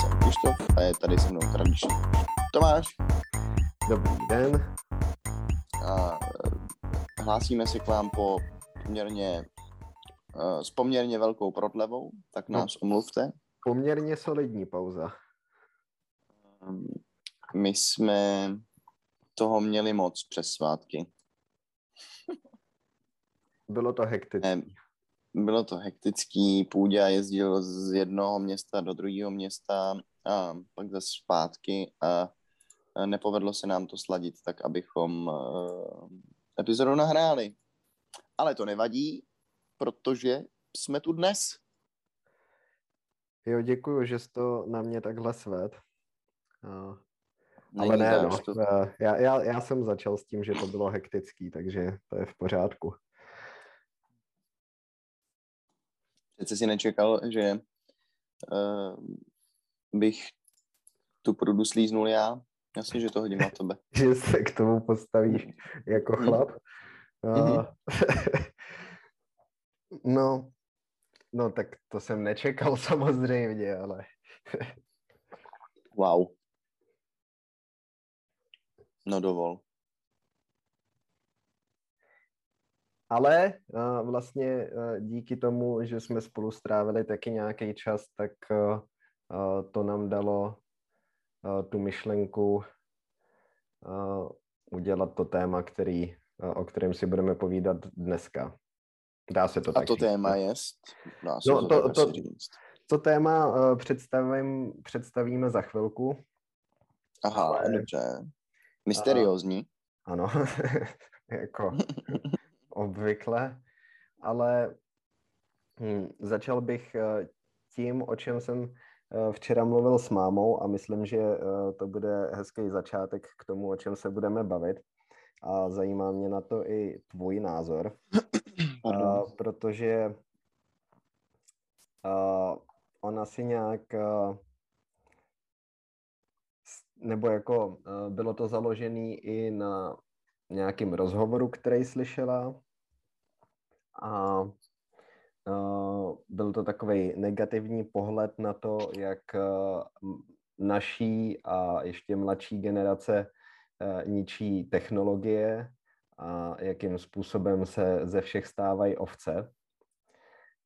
jsem Krištof a je tady se mnou tradičně Tomáš. Dobrý den. A eh, hlásíme se k vám po poměrně, uh, s poměrně velkou prodlevou, tak nás no. omluvte. Poměrně solidní pauza. Um, my jsme toho měli moc přes svátky. Bylo to hektické. Bylo to hektický, Půďa jezdil z jednoho města do druhého města a pak zase zpátky a nepovedlo se nám to sladit tak, abychom uh, epizodu nahráli. Ale to nevadí, protože jsme tu dnes. Jo, děkuji, že jsi to na mě takhle sved. Uh, ale ne, no. To... Já, já, já jsem začal s tím, že to bylo hektický, takže to je v pořádku. Přece si nečekal, že uh, bych tu prudu slíznul já. Jasně, že to hodím na tebe. že se k tomu postavíš jako mhm. chlap. Mm-hmm. No, no, tak to jsem nečekal samozřejmě, ale... wow. No dovol. Ale uh, vlastně uh, díky tomu, že jsme spolu strávili taky nějaký čas, tak uh, to nám dalo tu myšlenku udělat to téma, který, o kterém si budeme povídat dneska. Dá se to A tak to říct. téma je? Dá se no, to, to, to, to téma představím, představíme za chvilku. Aha, ale... dobře. Mysteriózní. Ano, jako obvykle, ale hm, začal bych eh, tím, o čem jsem eh, včera mluvil s mámou a myslím, že eh, to bude hezký začátek k tomu, o čem se budeme bavit. A zajímá mě na to i tvůj názor, a, protože a, on asi nějak a, nebo jako bylo to založené i na nějakým rozhovoru, který slyšela a byl to takový negativní pohled na to, jak naší a ještě mladší generace ničí technologie a jakým způsobem se ze všech stávají ovce.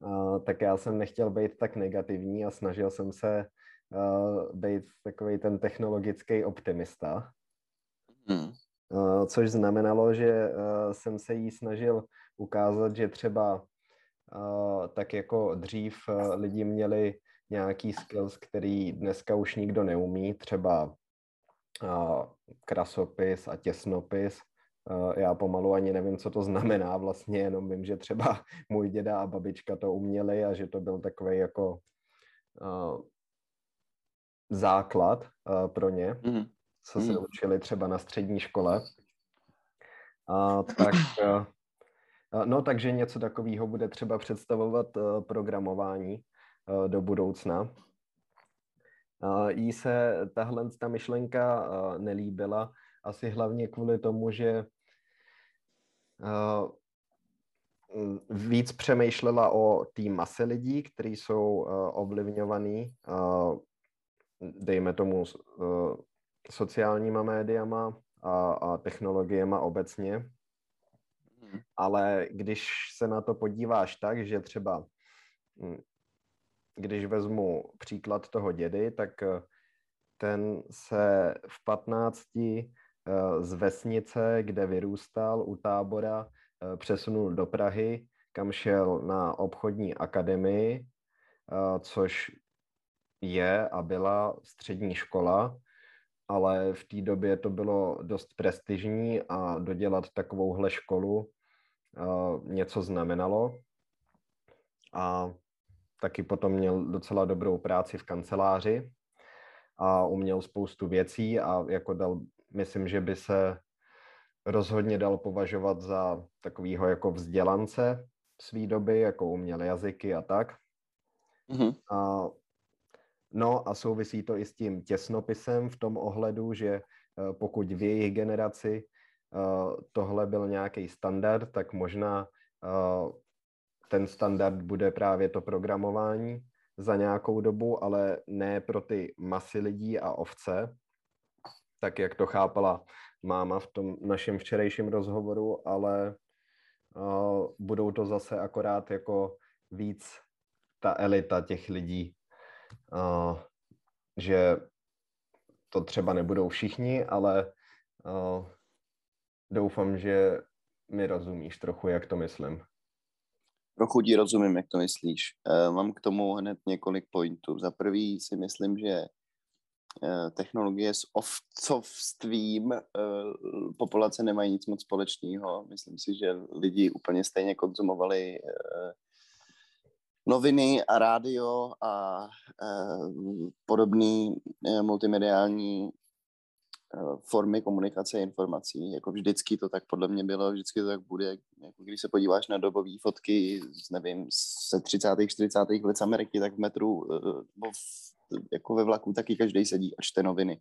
A, tak já jsem nechtěl být tak negativní a snažil jsem se uh, být takový ten technologický optimista. Hmm. Uh, což znamenalo, že uh, jsem se jí snažil ukázat, že třeba uh, tak jako dřív lidi měli nějaký skills, který dneska už nikdo neumí, třeba krasopis a těsnopis. Já pomalu ani nevím, co to znamená vlastně, jenom vím, že třeba můj děda a babička to uměli a že to byl takový jako základ pro ně, mm. Co se mm. učili třeba na střední škole. Uh, tak uh, No, takže něco takového bude třeba představovat uh, programování do budoucna. Jí se tahle ta myšlenka nelíbila, asi hlavně kvůli tomu, že víc přemýšlela o té mase lidí, kteří jsou ovlivňovaný, uh, dejme tomu, sociálníma médiama a, a technologiema obecně. Ale když se na to podíváš tak, že třeba, hm, když vezmu příklad toho dědy, tak eh, ten se v 15 eh, z vesnice, kde vyrůstal u tábora, eh, přesunul do Prahy, kam šel na obchodní akademii, což je a byla střední škola, ale v té době to bylo dost prestižní a dodělat takovouhle školu něco znamenalo. A taky potom měl docela dobrou práci v kanceláři a uměl spoustu věcí a jako dal, myslím, že by se rozhodně dal považovat za takového jako vzdělance své doby, jako uměl jazyky a tak. Mm-hmm. A, no a souvisí to i s tím těsnopisem v tom ohledu, že eh, pokud v jejich generaci Eh, tohle byl nějaký standard, tak možná eh, ten standard bude právě to programování za nějakou dobu, ale ne pro ty masy lidí a ovce, tak jak to chápala máma v tom našem včerejším rozhovoru, ale budou to zase akorát jako víc ta elita těch lidí, uh, že to třeba nebudou všichni, ale uh, doufám, že mi rozumíš trochu, jak to myslím. Trochu ti rozumím, jak to myslíš. Uh, mám k tomu hned několik pointů. Za prvý si myslím, že technologie s ovcovstvím populace nemají nic moc společného. Myslím si, že lidi úplně stejně konzumovali noviny a rádio a podobné multimediální Eh, formy komunikace informací. Jako vždycky to tak podle mě bylo, vždycky to tak bude. Jako když se podíváš na dobové fotky, z, nevím, se 30. 40. let z Ameriky, tak v metru eh, nebo v, jako ve vlaku taky každý sedí a čte noviny.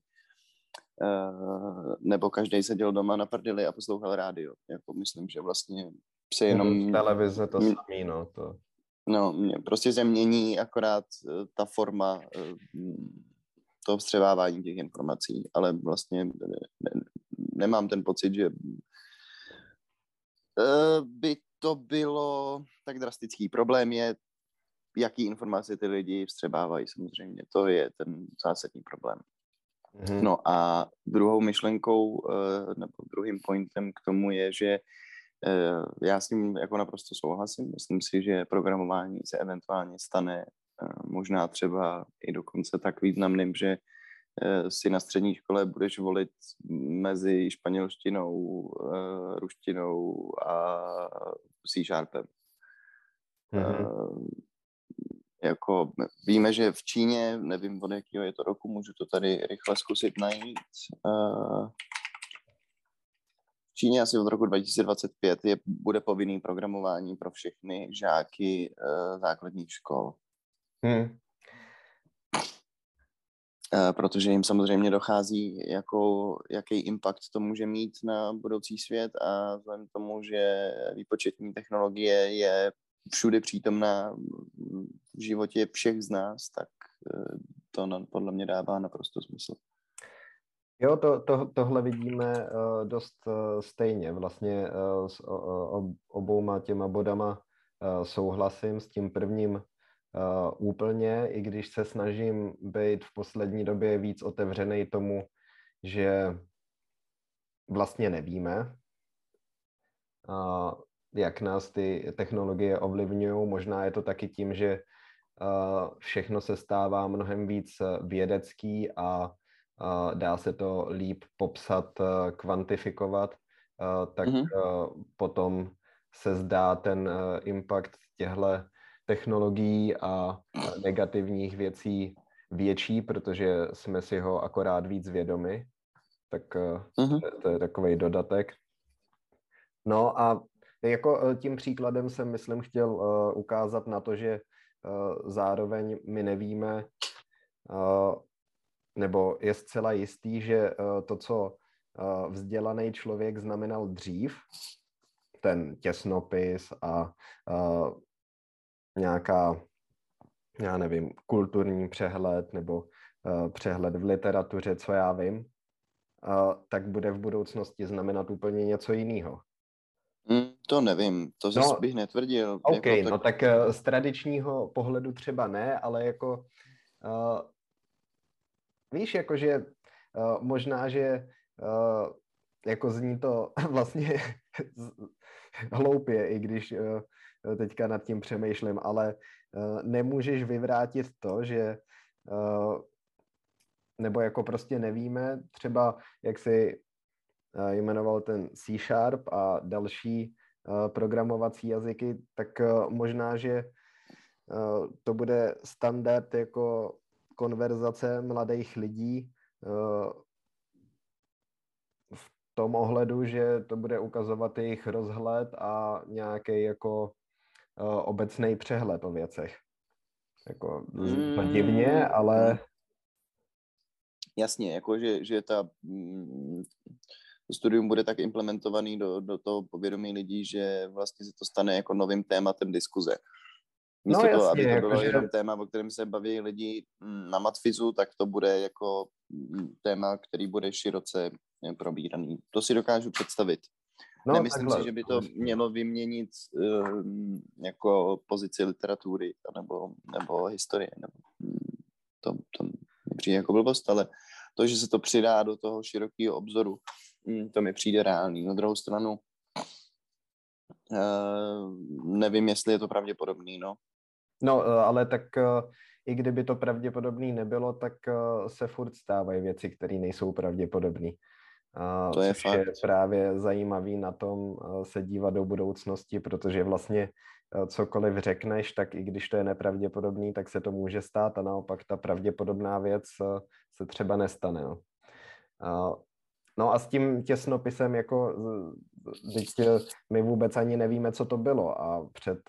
Nebo každý seděl doma na prdeli a poslouchal rádio. Jako myslím, že vlastně se jenom... Mhm, televize to samý, no. To... No, mě, prostě se mění akorát ta forma to vstřebávání těch informací, ale vlastně ne, ne, nemám ten pocit, že eh, by to bylo tak drastický. Problém je, jaký informace ty lidi vstřebávají samozřejmě. To je ten zásadní problém. Mm-hmm. No a druhou myšlenkou eh, nebo druhým pointem k tomu je, že eh, já s ním jako naprosto souhlasím. Myslím si, že programování se eventuálně stane možná třeba i dokonce tak významným, že eh, si na střední škole budeš volit mezi španělštinou, eh, ruštinou a C Sharpem. Mm-hmm. Jako víme, že v Číně, nevím od jakého je to roku, můžu to tady rychle zkusit najít. Číně asi od roku 2025 je, bude povinný programování pro všechny žáky základních škol. Hmm. Protože jim samozřejmě dochází, jako, jaký impact to může mít na budoucí svět a vzhledem k tomu, že výpočetní technologie je všude přítomná v životě všech z nás, tak e, to podle mě dává naprosto smysl. Jo, to, to, tohle vidíme uh, dost uh, stejně. Vlastně uh, s uh, obouma těma bodama uh, souhlasím. S tím prvním uh, úplně, i když se snažím být v poslední době víc otevřený tomu, že vlastně nevíme, uh, jak nás ty technologie ovlivňují. Možná je to taky tím, že uh, všechno se stává mnohem víc vědecký a dá se to líp popsat, uh, kvantifikovat, uh, tak mm-hmm. potom se zdá ten impact těchto technologií a negativních věcí větší, protože jsme si ho akorát víc vědomi. Tak uh-huh. to, to je takový dodatek. No a jako eh, tím příkladem jsem, myslím, chtěl uh, ukázat na to, že uh, zároveň my nevíme, uh, nebo je zcela jistý, že uh, to, co uh, vzdělaný člověk znamenal dřív, ten těsnopis a uh, nějaká, já nevím, kulturní přehled nebo přehled v literatuře, co já vím, tak bude v budoucnosti znamenat úplně něco jiného. Mm, to nevím, to zase no, bych netvrdil. OK, jako tak... no tak z tradičního pohledu třeba ne, ale jako uh, víš, jakože uh, možná, že uh, jako zní to vlastně hloupě, i když uh, teďka nad tím přemýšlím, ale uh, nemůžeš vyvrátit to, že uh, nebo jako prostě nevíme, třeba jak si jmenoval ten C Sharp a další programovací jazyky, tak možná, že to bude standard jako konverzace mladých lidí uh, v tom ohledu, že to bude ukazovat jejich rozhled a nějaký jako uh, obecný přehled o věcech. Jako mm. divně, ale... Jasně, jako že, že ta mm, studium bude tak implementovaný do, do toho povědomí lidí, že vlastně se to stane jako novým tématem diskuze. Místo no, toho, aby to jako bylo že... jenom téma, o kterém se baví lidi mm, na matfizu, tak to bude jako mm, téma, který bude široce eh, probíraný. To si dokážu představit. No, Nemyslím takhle. si, že by to mělo vyměnit uh, jako pozici literatury nebo, nebo historie. Nebo, mm, to, to mi přijde jako blbost, ale to, že se to přidá do toho širokého obzoru, to mi přijde reálný. Na druhou stranu uh, nevím, jestli je to pravděpodobný, no. No, eh, ale tak eh, i kdyby to pravděpodobný nebylo, tak eh, se furt stávají věci, které nejsou pravděpodobné. To je fakt. je právě zajímavý na tom se dívat do budoucnosti, protože vlastně cokoliv řekneš, tak i když to je nepravděpodobný, tak se to může stát a naopak ta pravděpodobná věc se třeba nestane. No. No a s tím těsnopisem, jako teď my vůbec ani nevíme, co to bylo. A před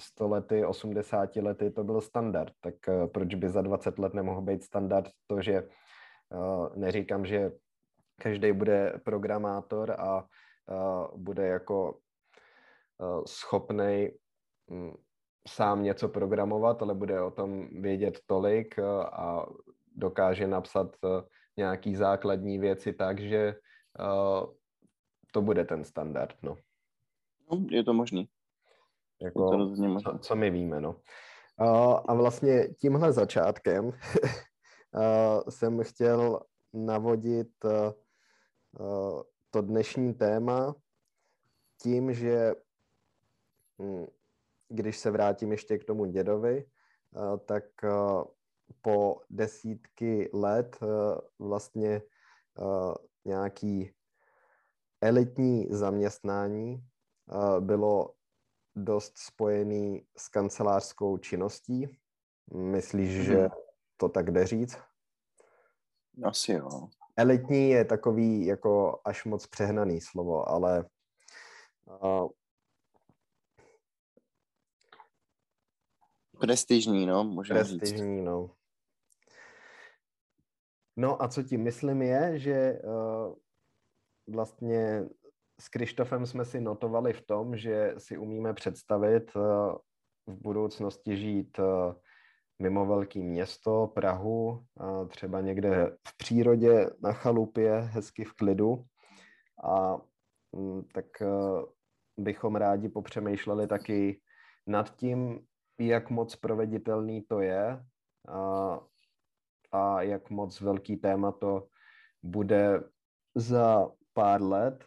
100 lety, 80 lety to byl standard, tak eh, proč by za 20 let nemohl být standard? To, že eh, neříkám, že každý bude programátor a eh, bude jako schopný hm, sám něco programovat, ale bude o tom vědět tolik a dokáže napsat nějaký základní věci tak, že to bude ten standard, no. no je to možný. Jako, je to možný. Co, co my víme, no. Uh, a vlastně tímhle začátkem uh, jsem chtěl navodit uh, to dnešní téma tím, že hm, když se vrátím ještě k tomu dědovi, tak po desítky let vlastně nějaký elitní zaměstnání eh, bylo dost spojený s kancelářskou činností. Myslíš, hmm. že to tak jde říct? Asi jo. Elitní je takový jako až moc přehnaný slovo, ale uh, Prestižní, no, můžeme Prestižní, říct. no. No a co tím myslím je, že uh, vlastně s Krištofem jsme si notovali v tom, že si umíme představit uh, v budoucnosti žít uh, mimo velké město, Prahu, třeba někde v přírodě, na chalupě, hezky v klidu. A um, tak uh, bychom rádi popřemýšleli taky nad tím, jak moc proveditelný to je. Uh, a jak moc velký téma to bude za pár let,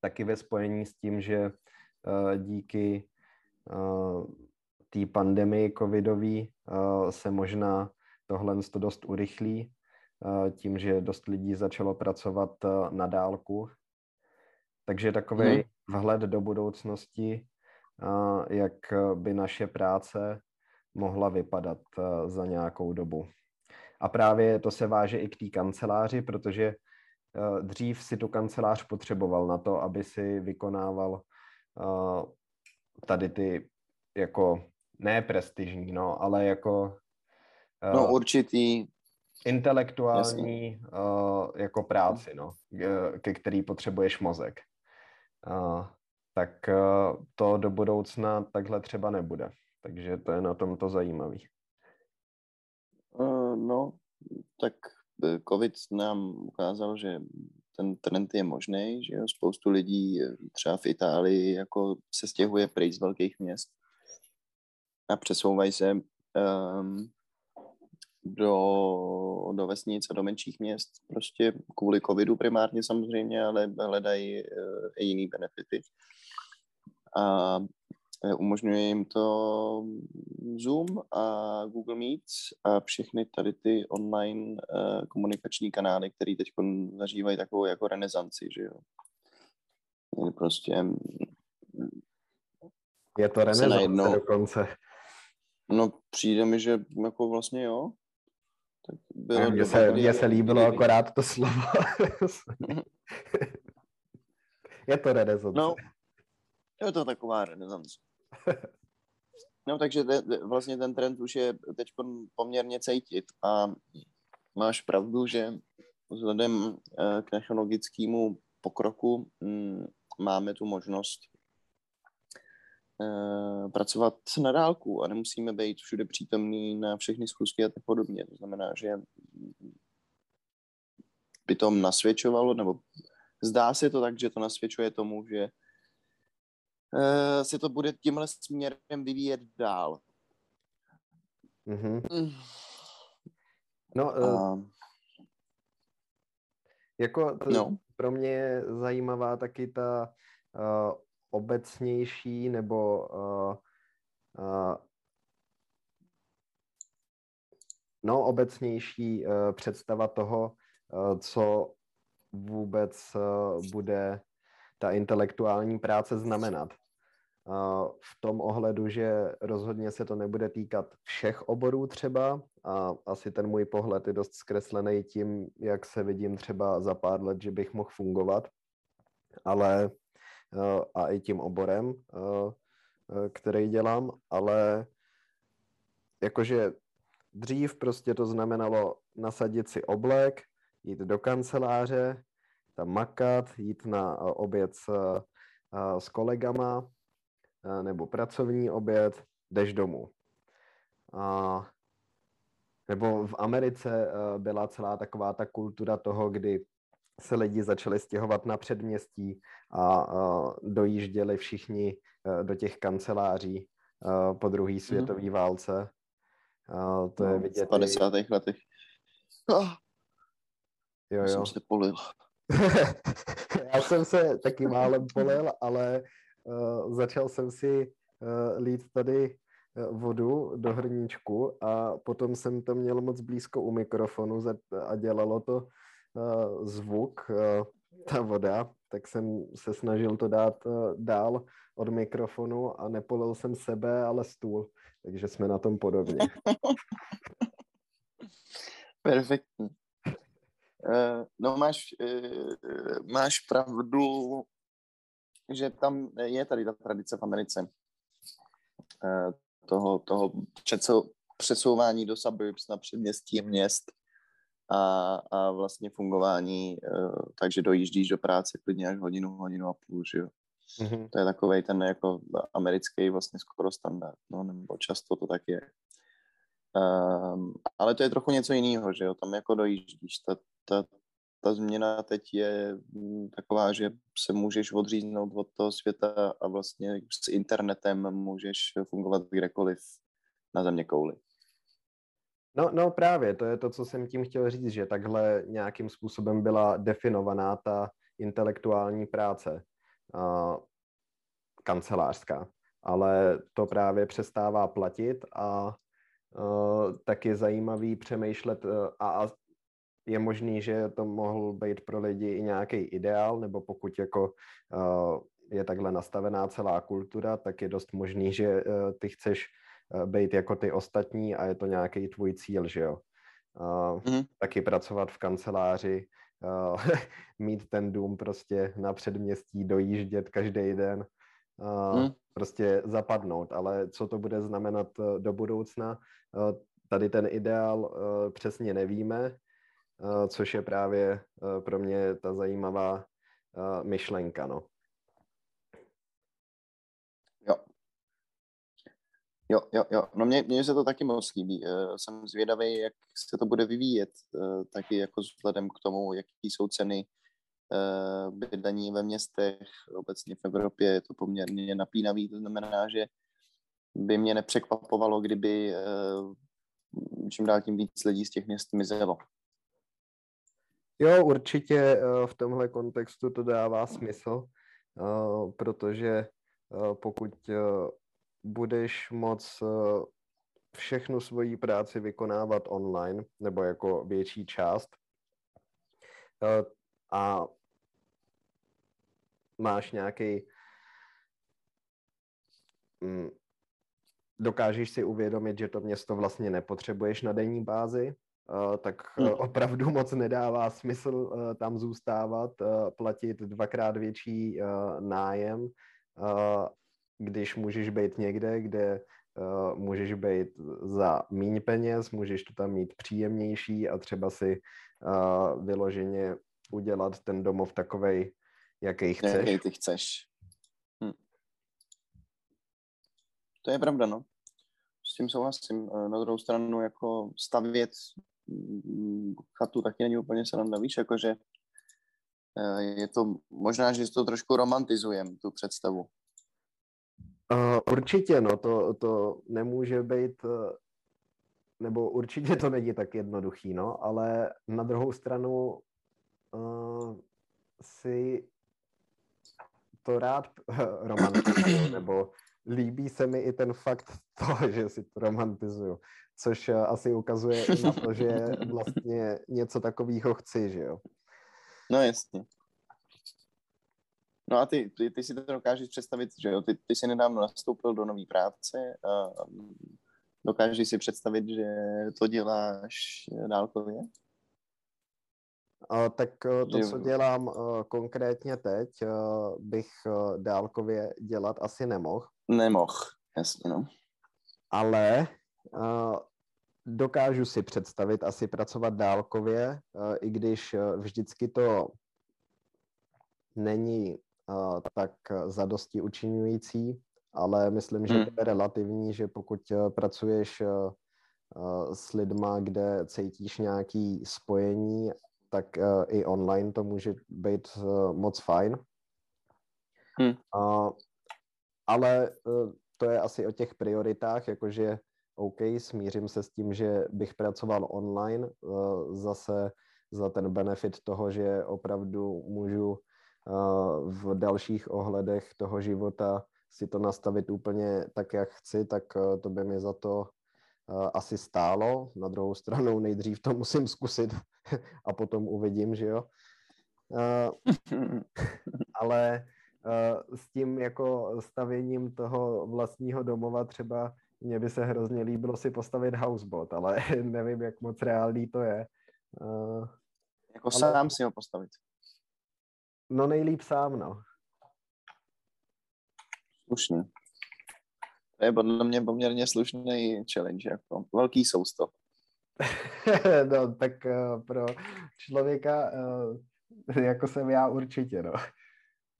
taky ve spojení s tím, že uh, díky uh, té pandemii covidové uh, se možná tohle to dost urychlí, tím, že dost lidí začalo pracovat na dálku. Takže takový hmm. vhled do budoucnosti, jak by naše práce mohla vypadat za nějakou dobu. A právě to se váže i k té kanceláři, protože uh, dřív si tu kancelář potřeboval na to, aby si vykonával uh, tady ty jako ne prestižní, no, ale jako uh, no určitý intelektuální uh, jako práci, no, ke který potřebuješ mozek. Uh, tak uh, to do budoucna takhle třeba nebude. Takže to je na tom to zajímavý. Uh, no, tak eh, COVID nám ukázal, že ten trend je možný, že jo, spoustu lidí třeba v Itálii jako se stěhuje pryč z velkých měst a přesouvají se um, do, do vesnic a do menších měst, prostě kvůli covidu primárně samozřejmě, ale hledají uh, i jiný benefity. A umožňuje jim to Zoom a Google Meet a všechny tady ty online uh, komunikační kanály, které teď zažívají takovou jako renesanci, že jo. Prostě je to renesance najednou, dokonce. No přijde mi, že jako vlastně jo. Tak bylo mně, se, mně se líbilo akorát to slovo. je to renesance. No, je to taková renesance. No takže te, vlastně ten trend už je teď poměrně cítit a máš pravdu, že vzhledem eh, k technologickému pokroku mm, máme tu možnost uh, pracovat na dálku a nemusíme být všude přítomný na všechny schůzky a tak podobně. To znamená, že by to nasvědčovalo, nebo zdá se to tak, že to nasvědčuje tomu, že se to bude tímhle směrem vyvíjet dál. Mm-hmm. Mm. No, uh, jako to, no. pro mě je zajímavá taky ta uh, obecnější nebo uh, uh, no obecnější uh, představa toho, uh, co vůbec uh, bude ta intelektuální práce znamenat. V tom ohledu, že rozhodně se to nebude týkat všech oborů třeba a asi ten můj pohled je dost zkreslený tím, jak se vidím třeba za pár let, že bych mohl fungovat, ale a i tím oborem, který dělám, ale jakože dřív prostě to znamenalo nasadit si oblek, jít do kanceláře, tam makat, jít na oběd s, s kolegama, nebo pracovní oběd, jdeš domů. A, nebo v Americe byla celá taková ta kultura toho, kdy se lidi začali stěhovat na předměstí a, dojížděli všichni do těch kanceláří po druhé mhm. světové mm. válce. A to no, je vidět. V 50. I... letech. Oh. Jo, jo. jsem se polil. Já jsem se taky málem polil, ale uh, začal jsem si uh, lít tady uh, vodu do hrníčku a potom jsem to měl moc blízko u mikrofonu a dělalo to uh, zvuk, uh, ta voda, tak jsem se snažil to dát uh, dál od mikrofonu a nepolil jsem sebe, ale stůl. Takže jsme na tom podobně. Perfektní. Uh, no máš, uh, máš pravdu že tam je tady ta tradice v Americe eh, toho, toho přesouvání do suburbs na předměstí měst a, a vlastně fungování, eh, takže dojíždíš do práce klidně až hodinu, hodinu a půl, že jo. Mm-hmm. To je takový ten jako americký vlastně skoro standard, no, nebo často to tak je. Um, ale to je trochu něco jiného, že jo, tam jako dojíždíš, ta, ta, ta změna teď je mm, taková, že se můžeš odříznout od toho světa a vlastně s internetem můžeš fungovat kdekoliv na země kouli. No, no právě, to je to, co jsem tím chtěl říct, že takhle nějakým způsobem byla definovaná ta intelektuální práce uh, kancelářská. Ale to právě přestává platit a uh, tak je zajímavý přemýšlet a, a je možný, že to mohl být pro lidi i nějaký ideál, nebo pokud jako uh, je takhle nastavená celá kultura, tak je dost možný, že uh, ty chceš uh, být jako ty ostatní a je to nějaký tvůj cíl, že jo. Uh, mm. Taky pracovat v kanceláři, uh, mít ten dům prostě na předměstí, dojíždět každý den, uh, mm. prostě zapadnout. Ale co to bude znamenat do budoucna, uh, tady ten ideál uh, přesně nevíme, Eh, což je právě eh, pro mě ta zajímavá eh, myšlenka. No. Jo. Jo, jo, jo. No mně, mně se to taky moc líbí. Jsem zvědavý, jak se to bude vyvíjet, taky jako vzhledem k tomu, jaký jsou ceny bydlení ve městech, obecně v Evropě je to poměrně napínavý, to znamená, že by mě nepřekvapovalo, kdyby čím dál tím víc lidí z těch měst mizelo. Jo, určitě eh, v tomhle kontextu to dává smysl, eh, protože eh, pokud budeš moc všechnu svoji práci vykonávat online, nebo jako větší část, a máš nějaký mm, dokážeš si uvědomit, že to město vlastně nepotřebuješ na denní bázi, tak eh, hmm. opravdu moc nedává smysl eh, tam zůstávat, platit dvakrát větší nájem, když můžeš být někde, kde můžeš být za méně peněz, můžeš to tam mít příjemnější a třeba si vyloženě udělat ten domov takovej, jaký chceš. Jaký ty chceš. Hm. to je pravda, no. S tím souhlasím. Na druhou stranu, jako stavět chatu taky není úplně sranda, víš, jakože eh, je to, možná, že to trošku romantizujem, tu představu. Uh, určitě, no, to, to nemůže být, eh, nebo určitě to není tak jednoduchý, no, ale na druhou stranu uh, si to rád romantizuju, nebo líbí se mi i ten fakt toho, že si to romantizuju, což asi ukazuje i na to, že vlastně něco takového chci, že jo. No jasně. No a ty, ty, ty si to dokážeš představit, že jo, ty, ty jsi nedávno nastoupil do nové práce a dokážeš si představit, že to děláš dálkově? A, tak to, co dělám konkrétně teď, bych dálkově dělat asi nemohl. Nemohl, jasně, no. Ale dokážu si představit asi pracovat dálkově, i když vždycky to není tak zadosti učinující, ale myslím, že hmm. to je relativní, že pokud eh, pracuješ eh, eh, s lidma, kde cítíš nějaký spojení, tak i online to může být moc fajn. Hmm. Ale to je asi o těch prioritách, jakože OK, smířím se s tím, že bych pracoval online, zase za ten benefit toho, že opravdu můžu v dalších ohledech toho života si to nastavit úplně tak, jak chci, tak eh, to by mi za to eh, asi stálo. Na druhou stranu nejdřív to musím zkusit a potom uvidím, že jo. Eh, ale s tím jako stavěním toho vlastního domova třeba mně by se hrozně líbilo si postavit houseboat, ale nevím, jak moc reálný to je. Jako ale... sám si ho postavit. No nejlíp sám, no. Slušný. To je podle mě poměrně slušný challenge, jako velký sousto. no, tak uh, pro člověka, uh, jako jsem já určitě, no.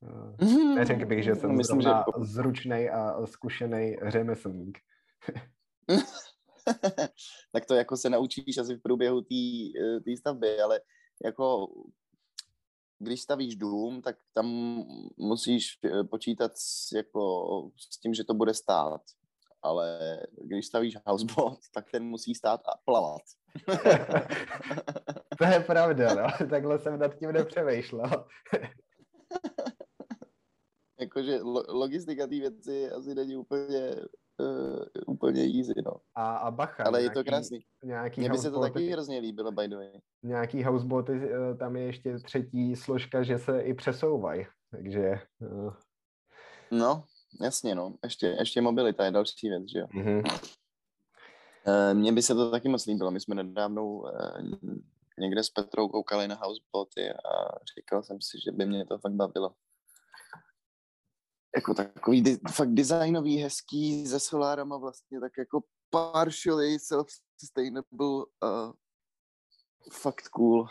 Uh, neřekl bych, že jsem Myslím, zrovna že... zručný a zkušený řemeslník. tak to jako se naučíš asi v průběhu té stavby, ale jako když stavíš dům, tak tam musíš eh, počítat s, jako, s tím, že to bude stát. Ale když stavíš houseboat, tak ten musí stát a plavat. to je pravda, no. Takhle jsem nad tím nepřemýšlel. Jakože logistika té věci asi není úplně uh, úplně easy, no. A, a bacha. Ale nějaký, je to krásný. Nějaký Mně by se to taky hrozně líbilo, by the way. Nějaký houseboaty, uh, tam je ještě třetí složka, že se i přesouvají, takže... Uh... No, jasně, no. Ještě, ještě mobilita je další věc, že jo. Mm-hmm. Mně by se to taky moc líbilo. My jsme nedávno někde s Petrou koukali na houseboaty a říkal jsem si, že by mě to fakt bavilo jako takový di- fakt designový, hezký, se solárama vlastně, tak jako partially self-sustainable, uh, fakt cool.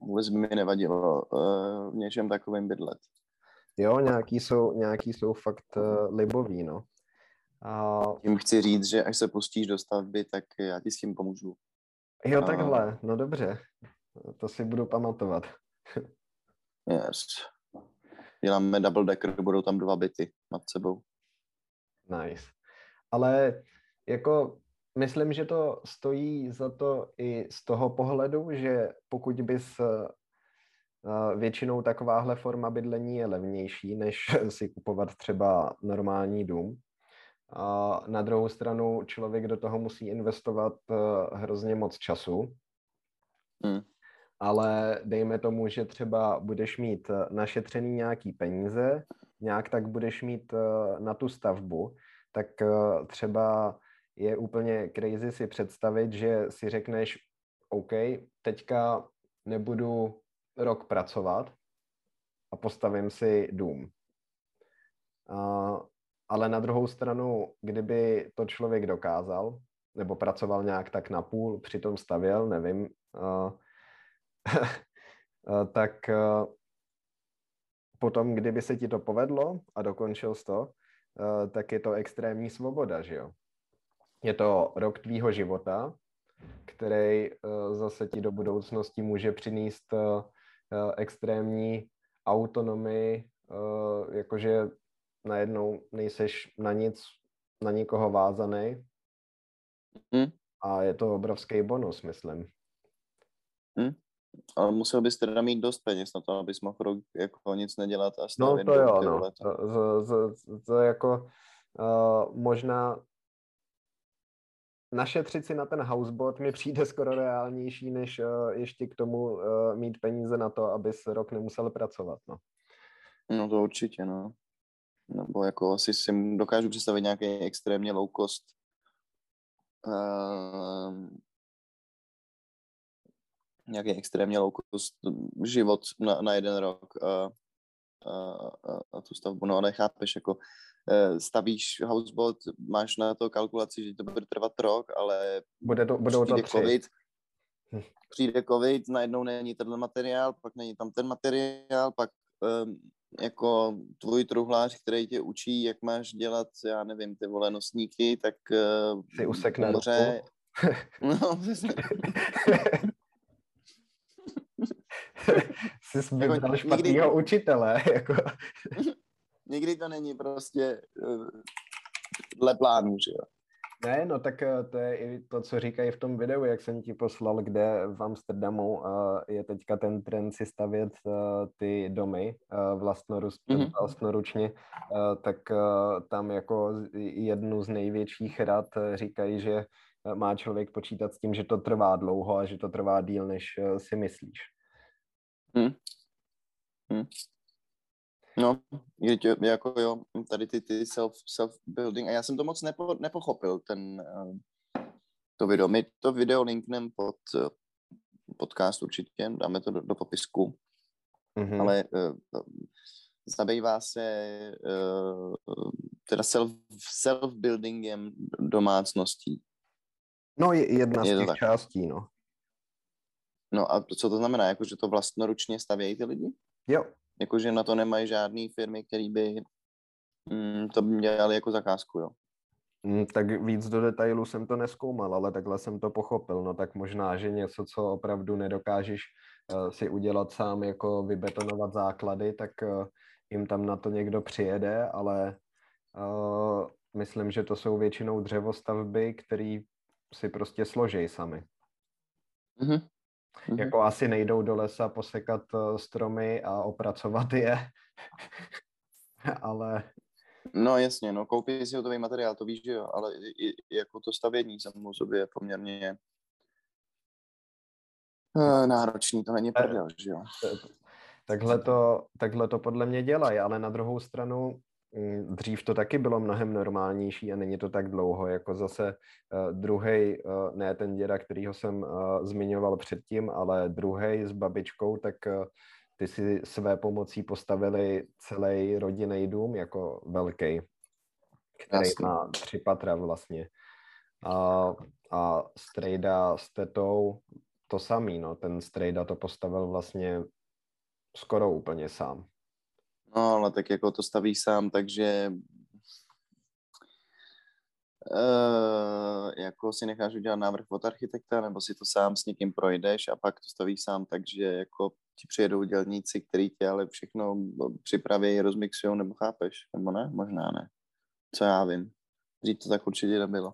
Vůbec mi nevadilo uh, v něčem takovým bydlet. Jo, nějaký jsou, nějaký jsou fakt uh, libový, no. A... Tím chci říct, že až se pustíš do stavby, tak já ti s tím pomůžu. Jo, takhle, no dobře. To si budu pamatovat. yes děláme double decker, budou tam dva byty nad sebou. Nice. Ale jako myslím, že to stojí za to i z toho pohledu, že pokud bys uh, většinou takováhle forma bydlení je levnější, než si kupovat třeba normální dům. A na druhou stranu člověk do toho musí investovat uh, hrozně moc času. Hmm ale dejme tomu, že třeba budeš mít eh, našetřený nějaký peníze, nějak tak budeš mít eh, na tu stavbu, tak eh, třeba je úplně crazy si představit, že si řekneš, OK, teďka nebudu rok pracovat a postavím si dům. ale na druhou stranu, kdyby to člověk dokázal, nebo pracoval nějak tak na půl, přitom stavěl, nevím, Eh, tak eh, potom, kdyby se ti to povedlo a dokončil jsi to, uh, tak je to extrémní svoboda, že jo? Je to rok tvýho života, který zase ti do budoucnosti může přinést extrémní autonomii, jakože najednou nejseš na nic, na nikoho vázaný. Hmm. A je to obrovský bonus, myslím. Hmm. Ale musel bys teda mít dost peněz na to, abys mohl rok jako nic nedělat a No to jo, no. To, to, to, to jako uh, možná našetřit si na ten houseboat mi přijde skoro reálnější, než uh, ještě k tomu uh, mít peníze na to, abys rok nemusel pracovat, no. No to určitě, no. Nebo jako asi si dokážu představit nějaký extrémně low cost uh, nějaký extrémně low cost život na, na jeden rok a, a, a, a tu stavbu, no ale chápeš, jako uh, stavíš houseboat, máš na to kalkulaci, že to bude trvat rok, ale bude to, budou to tři. COVID, hm. přijde covid, najednou není ten materiál, pak není tam ten materiál, pak um, jako tvůj truhlář, který tě učí, jak máš dělat, já nevím, ty vole nosníky, tak uh, si usekne umře. no, Jsi vybral jako špatnýho nikdy... učitele. Jako. nikdy to není prostě uh, dle plánu, že jo. Ne, no tak eh, to je i to, co říkají v tom videu, jak jsem ti poslal, kde v Amsterdamu uh, je teďka ten trend si stavět ty domy vlastnorus, mm-hmm. vlastnoručně, tak tam jako jednu z největších rad říkají, že má člověk počítat s tím, že to trvá dlouho a že to trvá díl, než si myslíš. Hmm. Hmm. No, jako jo, tady ty, ty self, self-building, a já jsem to moc nepo, nepochopil, ten, uh, to video. My to video linkneme pod uh, podcast určitě, dáme to do, do popisku, mm-hmm. ale uh, zabývá se uh, teda self, self-buildingem domácností. No, je jedna je z těch tak. částí, no. No a co to znamená? Jako, že to vlastnoručně stavějí ty lidi? Jo. Jakože na to nemají žádné firmy, které by mm, to dělali jako zakázku, jo? Mm, tak víc do detailu jsem to neskoumal, ale takhle jsem to pochopil. No tak možná, že něco, co opravdu nedokážeš uh, si udělat sám, jako vybetonovat základy, tak uh, jim tam na to někdo přijede, ale uh, myslím, že to jsou většinou dřevostavby, které si prostě složej sami. Mm-hmm. Mm-hmm. Jako asi nejdou do lesa posekat uh, stromy a opracovat je, ale... No jasně, no koupí si hotový materiál, to víš, že jo, ale i, i jako to stavění samo sobě je poměrně uh, náročný, to není prdel, že jo. Takhle to, takhle to podle mě dělají, ale na druhou stranu dřív to taky bylo mnohem normálnější a není to tak dlouho, jako zase uh, druhý, uh, ne ten děda, kterýho jsem uh, zmiňoval předtím, ale druhý s babičkou, tak uh, ty si své pomocí postavili celý rodinný dům jako velký, který má tři patra vlastně. A, a Strejda s tetou to samý, no, ten Strejda to postavil vlastně skoro úplně sám. No, ale tak jako to staví sám, takže Uh, jako si necháš udělat návrh od architekta, nebo si to sám s někým projdeš a pak to stavíš sám, takže jako ti přijedou dělníci, který tě ale všechno připraví, rozmixují, nebo chápeš, nebo ne? Možná ne. Co já vím. Dřív to tak určitě nebylo.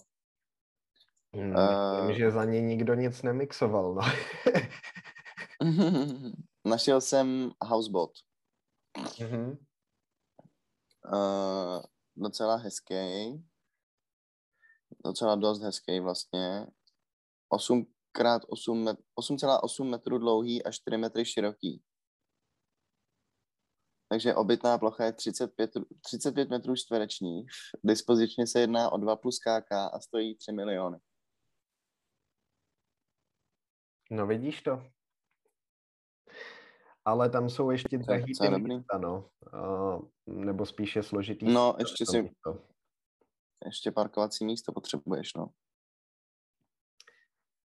Hmm, uh, vím, že za ně nikdo nic nemixoval, no. Našel jsem housebot. Mm-hmm. Uh, docela hezký. Docela dost hezký vlastně. 8 krát 8 met, 8,8 metrů dlouhý a 4 metry široký. Takže obytná plocha je 35, 35 metrů čtverečních. Dispozičně se jedná o 2 plus KK a stojí 3 miliony. No vidíš to ale tam jsou ještě drahý ty místa, no. Uh, nebo spíše složitý. No, ještě si, místo. ještě parkovací místo potřebuješ, no.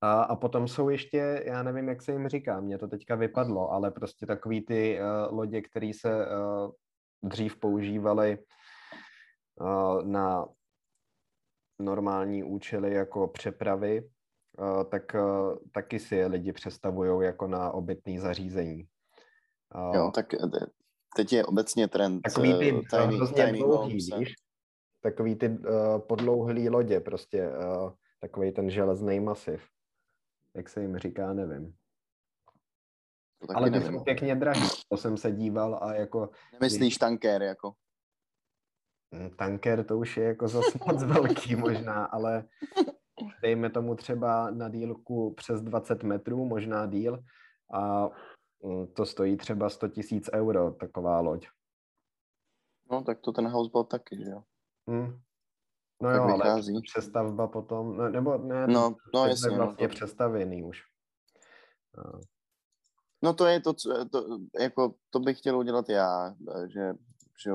A, a potom jsou ještě, já nevím, jak se jim říká, mě to teďka vypadlo, ale prostě takový ty uh, lodě, které se uh, dřív používaly uh, na normální účely jako přepravy, uh, tak uh, taky si je lidi představují jako na obytný zařízení. Uh, jo, tak teď je obecně trend Takový ty tiny, tiny dlouhý, víš? Takový ty uh, podlouhlý lodě, prostě uh, takový ten železný masiv. Jak se jim říká, nevím. Ale ty jsou pěkně drahý, to jsem se díval a jako... Nemyslíš tanker jako? Hm, tanker to už je jako zase moc velký možná, ale dejme tomu třeba na dílku přes 20 metrů, možná díl a to stojí třeba 100 tisíc euro, taková loď. No, tak to ten houseboat taky, že jo? Hmm. No tak jo, vychází. ale přestavba potom, no, nebo ne, no, no, jasně, je vlastně no, to... přestavěný už. No. no to je to, co, to, jako, to bych chtěl udělat já, že, že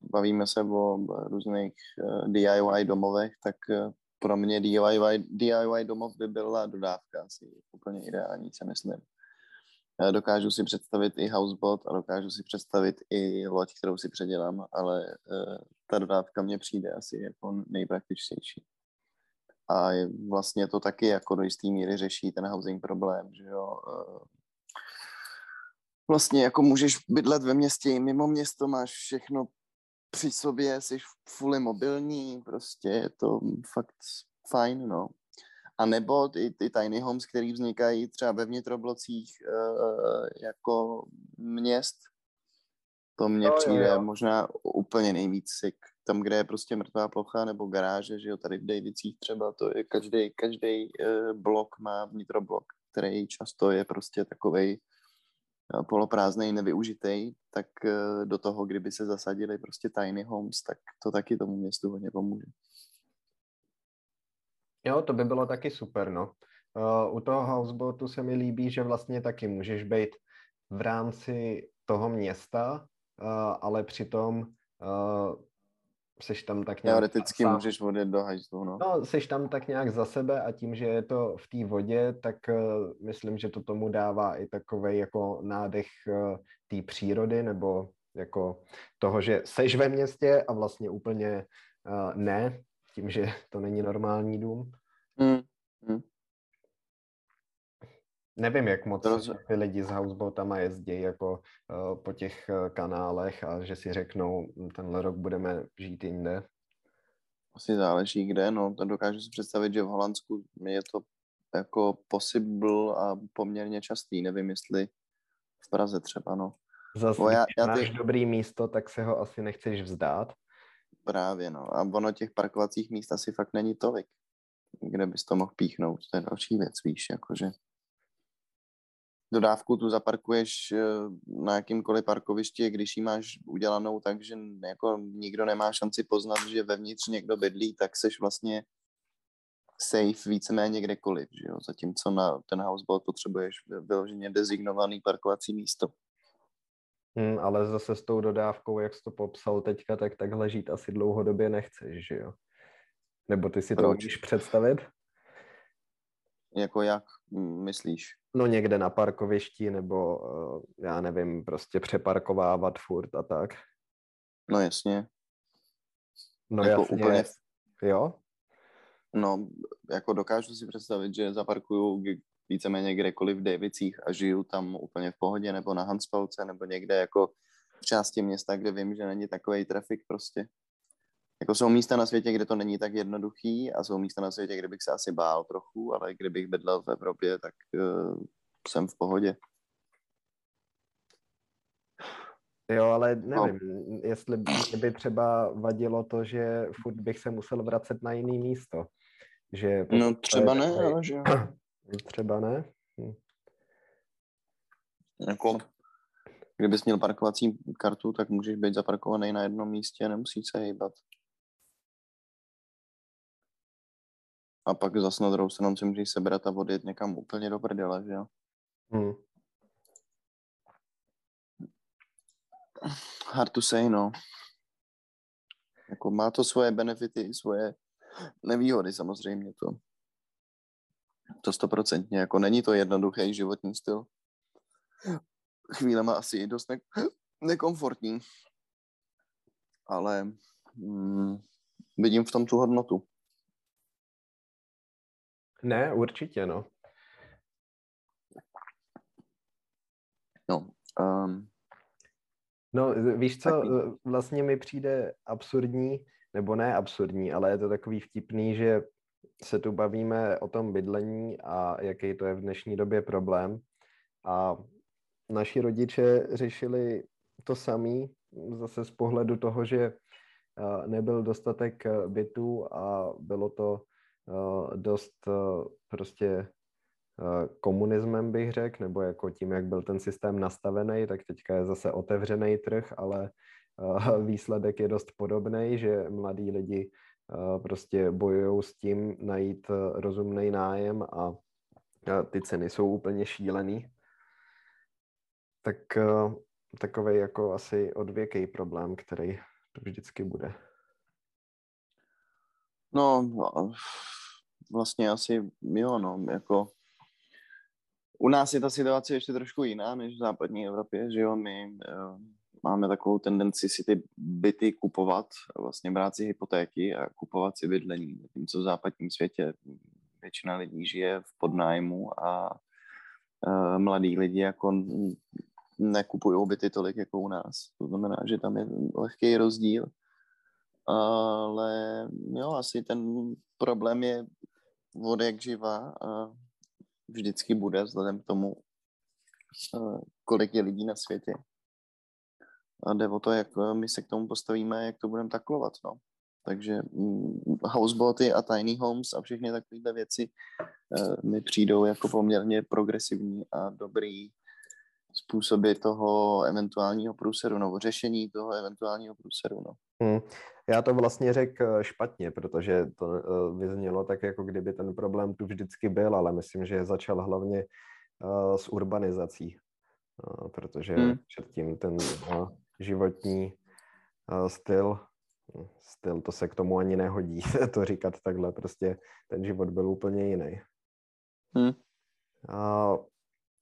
bavíme se o různých uh, eh, DIY domovech, tak uh, pro mě DIY, DIY domov by byla dodávka asi úplně ideální, se myslím. Dokážu si představit i houseboat a dokážu si představit i loď, kterou si předělám, ale uh, ta dodávka mně přijde asi jako nejpraktičtější. A je, vlastně to taky jako do jistý míry řeší ten housing problém, že jo. Uh, vlastně jako můžeš bydlet ve městě i mimo město, máš všechno při sobě, jsi fully mobilní, prostě je to fakt fajn, no. A nebo ty, ty tiny homes, které vznikají třeba ve vnitroblocích uh, jako měst, to mně no, přijde jo, jo. možná úplně nejvíc sick. Tam, kde je prostě mrtvá plocha nebo garáže, že jo, tady v Davicích třeba, to je každý, každý uh, blok má vnitroblok, který často je prostě takovej poloprázdnej, nevyužitý, tak do toho, kdyby se zasadili prostě tiny homes, tak to taky tomu městu hodně pomůže. Jo, to by bylo taky super, no. Uh, u toho houseboatu se mi líbí, že vlastně taky můžeš být v rámci toho města, uh, ale přitom uh, seš tam tak nějak... Teoreticky sám... můžeš odjet do hajzlu, no. No, seš tam tak nějak za sebe a tím, že je to v té vodě, tak uh, myslím, že to tomu dává i takový jako nádech uh, té přírody, nebo jako toho, že seš ve městě a vlastně úplně uh, ne, tím, že to není normální dům. Hmm. Hmm. Nevím, jak moc to ty lidi s houseboatama jezdí jako uh, po těch uh, kanálech a že si řeknou, hm, tenhle rok budeme žít jinde. Asi záleží kde, no. Dokážu si představit, že v Holandsku je to jako possible a poměrně častý. Nevím, jestli v Praze třeba, no. Zase, já, já ty... máš dobrý místo, tak se ho asi nechceš vzdát. Právě, no. A ono těch parkovacích míst asi fakt není tolik, kde bys to mohl píchnout. To je další věc, víš, jakože dodávku tu zaparkuješ eh, na jakýmkoliv parkovišti, když ji máš udělanou tak, že jako nikdo nemá šanci poznat, že vevnitř někdo bydlí, tak seš vlastně safe víceméně kdekoliv, že jo? zatímco na ten houseboat potřebuješ vyloženě dezignovaný parkovací místo. Hmm, ale zase s tou dodávkou, jak jsi to popsal teďka, tak takhle žít asi dlouhodobě nechceš, že jo? Nebo ty si Proč? to můžeš představit? Jako jak myslíš? No někde na parkovišti, nebo uh, já nevím, prostě přeparkovávat furt a tak. No jasně. No jako jasně. Úplně... Jo? No, jako dokážu si představit, že zaparkuju víceméně kdekoliv v Davicích a žiju tam úplně v pohodě, nebo na Hanspalce, nebo někde jako v části města, kde vím, že není takový trafik prostě. Jako jsou místa na světě, kde to není tak jednoduchý a jsou místa na světě, kde bych se asi bál trochu, ale kdybych bydlel v Evropě, tak uh, jsem v pohodě. Jo, ale nevím, no. jestli by třeba vadilo to, že furt bych se musel vracet na jiný místo. Že no třeba ne, ale že Třeba ne. Hm. Jako, kdybys měl parkovací kartu, tak můžeš být zaparkovaný na jednom místě, nemusíš se hýbat. A pak zase na druhou stranu si můžeš sebrat a odjet někam úplně do prdele, že jo? Hmm. Hard to say, no. Jako má to svoje benefity, svoje nevýhody samozřejmě to. To stoprocentně, jako není to jednoduchý životní styl. Chvílema asi i dost ne- nekomfortní. Ale mm, vidím v tom tu hodnotu. Ne, určitě, no. No, um, no víš co, taky. vlastně mi přijde absurdní, nebo ne absurdní, ale je to takový vtipný, že se tu bavíme o tom bydlení a jaký to je v dnešní době problém. A naši rodiče řešili to samý, zase z pohledu toho, že nebyl dostatek bytů a bylo to dost prostě komunismem bych řekl, nebo jako tím, jak byl ten systém nastavený, tak teďka je zase otevřený trh, ale výsledek je dost podobný, že mladí lidi prostě bojují s tím najít rozumný nájem a ty ceny jsou úplně šílený. Tak takový jako asi odvěký problém, který vždycky bude. No, vlastně asi jo, no, jako u nás je ta situace ještě trošku jiná než v západní Evropě, že jo, my máme takovou tendenci si ty byty kupovat, vlastně brát si hypotéky a kupovat si bydlení, zatímco v západním světě většina lidí žije v podnájmu a uh, mladí lidi jako nekupují byty tolik jako u nás. To znamená, že tam je lehký rozdíl. Ale jo, asi ten problém je od jak živa a vždycky bude vzhledem k tomu, kolik je lidí na světě. A jde o to, jak my se k tomu postavíme, jak to budeme taklovat. No. Takže mm, houseboty a tiny homes a všechny takovéhle věci mi přijdou jako poměrně progresivní a dobrý způsoby toho eventuálního průseru, nebo řešení toho eventuálního průseru. No. Hmm. Já to vlastně řekl eh, špatně, protože to vyznělo tak, jako kdyby ten problém tu vždycky byl, ale myslím, že začal hlavně s urbanizací, protože hmm. předtím ten životní uh, styl, styl, to se k tomu ani nehodí, to říkat takhle, prostě ten život byl úplně jiný. Hmm. Uh,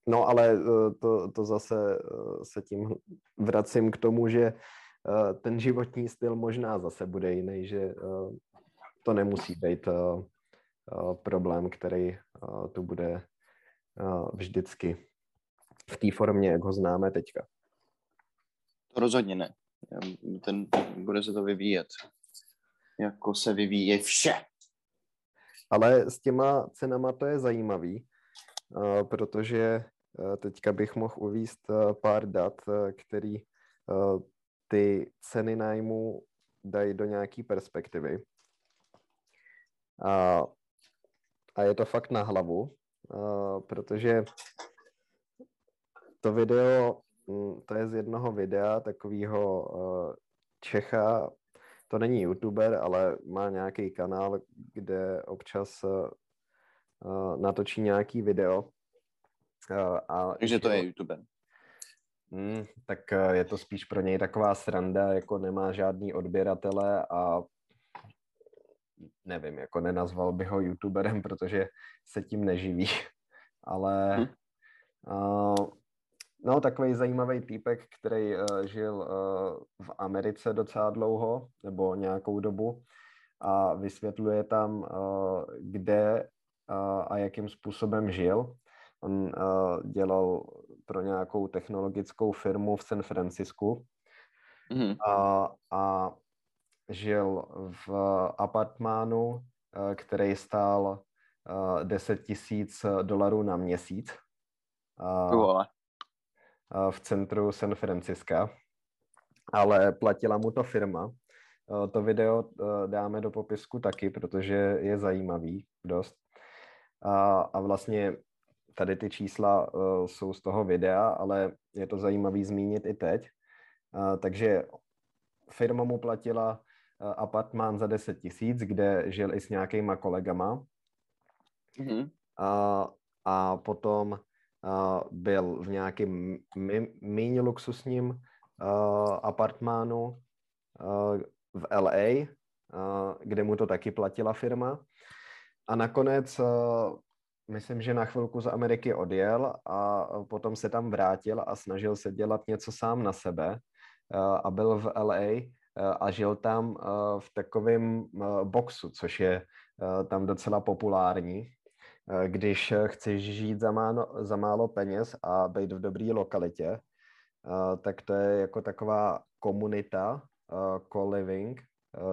No ale eh, to, to zase eh, se tím vracím k tomu, že eh, ten životní styl možná zase bude jiný, že to nemusí být problém, který tu bude vždycky v té formě, jak ho známe teďka. Rozhodně ne. Ten, bude se to vyvíjet. Jako se vyvíje vše. Ale s těma cenama to je zajímavý, protože teďka bych mohl uvíst pár dat, který ty ceny nájmu dají do nějaké perspektivy. A, a je to fakt na hlavu, protože to video, to je z jednoho videa takového Čecha, to není youtuber, ale má nějaký kanál, kde občas natočí nějaký video a Takže to je YouTuber. Hmm, tak eh, je to spíš pro něj taková sranda, jako nemá žádný odběratele a nevím, jako nenazval bych ho YouTuberem, protože se tím neživí, ale hmm. uh, no takový zajímavý týpek, který uh, žil uh, v Americe docela dlouho, nebo nějakou dobu a vysvětluje tam, uh, kde uh, a jakým způsobem žil. On uh, dělal pro nějakou technologickou firmu v San Francisku. Mm-hmm. a, a žil v apartmánu, uh, který stál uh, 10 tisíc dolarů na měsíc. Uh, v centru San Francisca, ale platila mu to firma. To video dáme do popisku taky, protože je zajímavý dost. A, a vlastně tady ty čísla jsou z toho videa, ale je to zajímavý zmínit i teď. Takže firma mu platila apartmán za 10 tisíc, kde žil i s nějakýma kolegama. Mm-hmm. Uh, a potom byl v nějakém méně luxusním apartmánu v LA, kde mu to taky platila firma. A nakonec myslím, že na chvilku z Ameriky odjel a potom se tam vrátil a snažil se dělat něco sám na sebe a byl v LA a žil tam v takovém boxu, což je tam docela populární. Když chceš žít za málo, za málo peněz a být v dobré lokalitě, tak to je jako taková komunita, co-living,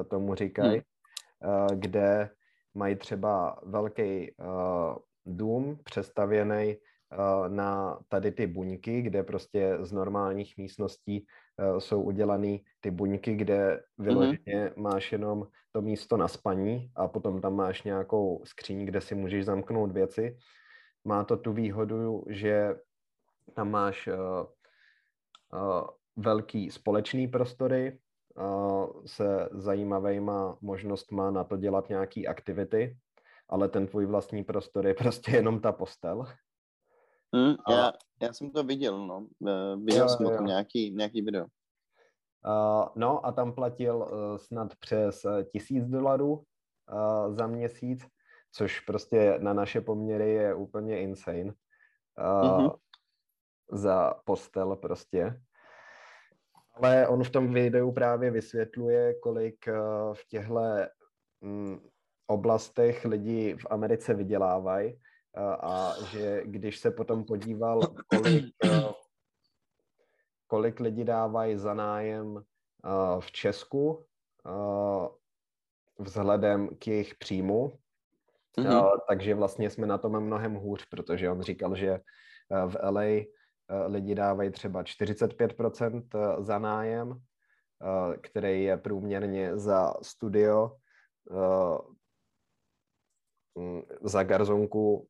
tomu říkají, hmm. kde mají třeba velký dům přestavěný na tady ty buňky, kde prostě z normálních místností jsou udělané ty buňky, kde vyloženě mm-hmm. máš jenom to místo na spaní a potom tam máš nějakou skříň, kde si můžeš zamknout věci. Má to tu výhodu, že tam máš uh, uh, velký společný prostory uh, se zajímavýma možnostma na to dělat nějaký aktivity, ale ten tvůj vlastní prostor je prostě jenom ta postel. Mm, a... já, já jsem to viděl, no. Eh, viděl jo, jsem o tom nějaký, nějaký video. Uh, no a tam platil uh, snad přes tisíc dolarů uh, za měsíc, což prostě na naše poměry je úplně insane. Uh, mm-hmm. Za postel prostě. Ale on v tom videu právě vysvětluje, kolik uh, v těchto um, oblastech lidi v Americe vydělávají a že když se potom podíval, kolik, kolik lidi dávají za nájem v Česku vzhledem k jejich příjmu, mm-hmm. takže vlastně jsme na tom mnohem hůř, protože on říkal, že v LA lidi dávají třeba 45% za nájem, který je průměrně za studio za garzonku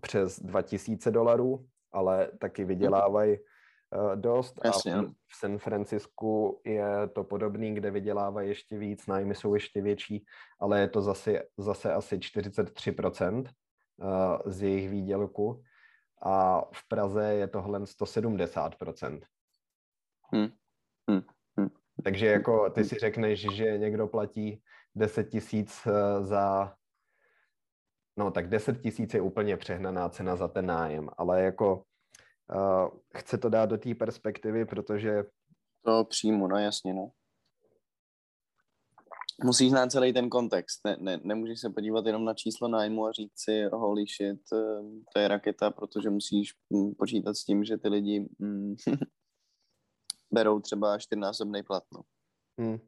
přes 2000 dolarů, ale taky vydělávají uh, dost. Jasně. A v San Francisku je to podobný, kde vydělávají ještě víc, nájmy jsou ještě větší, ale je to zase, zase asi 43% uh, eh, z jejich výdělku. A v Praze je tohle 170%. Hmm. Hmm. Hmm. Takže jako ty si řekneš, že někdo platí 10 tisíc eh, za no tak 10 tisíc je úplně přehnaná cena za ten nájem, ale jako uh, chce to dát do té perspektivy, protože... To přímo, no jasně, no. Musíš znát celý ten kontext, ne, ne, nemůžeš se podívat jenom na číslo nájmu a říct si, holy shit, eh, to je raketa, protože musíš hm, počítat s tím, že ty lidi mm, berou třeba čtyřnásobný plat, no. Hmm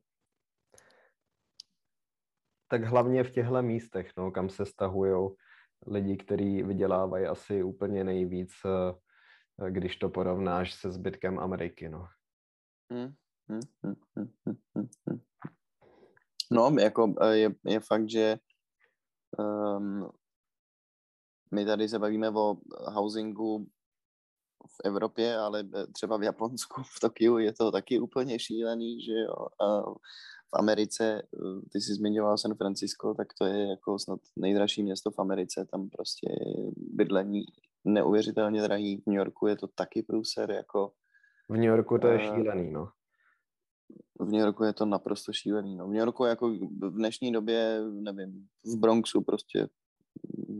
tak hlavně v těchto místech, no, kam se stahují lidi, kteří vydělávají asi úplně nejvíc, eh, když to porovnáš se zbytkem Ameriky, no. Hmm, hmm, hmm, no, jako eh, je, je fakt, že um, my tady se bavíme o housingu v Evropě, ale eh, třeba v Japonsku, v Tokiu je to taky úplně šílený, že jo. A Americe, eh, ty jsi zmiňoval San Francisco, tak to je jako snad nejdražší město v Americe, tam prostě bydlení neuvěřitelně drahý. V New Yorku je to taky průser, jako... V New Yorku to je uh, šílený, no. V New Yorku je to naprosto šílený, no. V New Yorku jako v dnešní době, nevím, v Bronxu prostě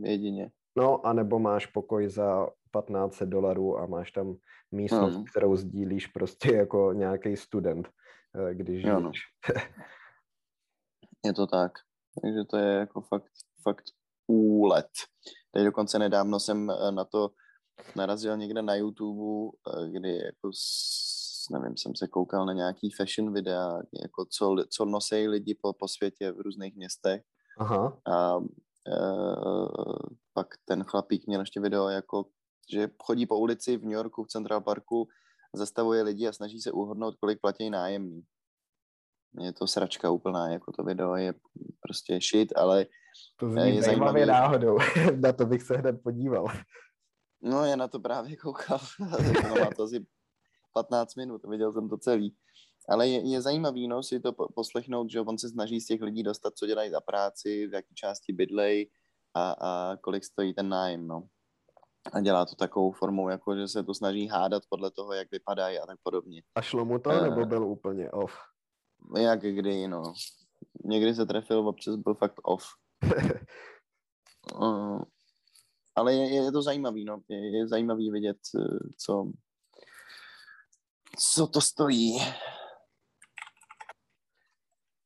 jedině. No, anebo máš pokoj za 1500 dolarů a máš tam místnost, hmm. kterou sdílíš prostě jako nějaký student. Eh, když jo, no. Je to tak. Takže to je jako fakt, fakt úlet. Teď dokonce nedávno jsem eh, na to narazil někde na YouTube, eh, kdy jako nevím, jsem se koukal na nějaký fashion videa, jako co, co nosí lidi po, po světě v různých městech. Aha. A e, pak ten chlapík měl ještě video, jako, že chodí po ulici v New Yorku, v Central Parku zastavuje lidi a snaží se uhodnout, kolik platí nájemní. Je to sračka úplná, jako to video je prostě shit, ale to zní je zajímavě náhodou, na to bych se hned podíval. No, já na to právě koukal, no, má to asi 15 minut, viděl jsem to celý. Ale je, je zajímavý, no, si to poslechnout, že on se snaží z těch lidí dostat, co dělají za práci, v jaké části bydlej a, a kolik stojí ten nájem, no a dělá to takovou formou, jako že se to snaží hádat podle toho, jak vypadají a tak podobně. A šlo mu to, uh, nebo byl úplně off? Jak kdy, no. Někdy se trefil, občas byl fakt off. uh, ale je, je to zajímavý, no. Je, je zajímavý vidět, eh, co, co to stojí.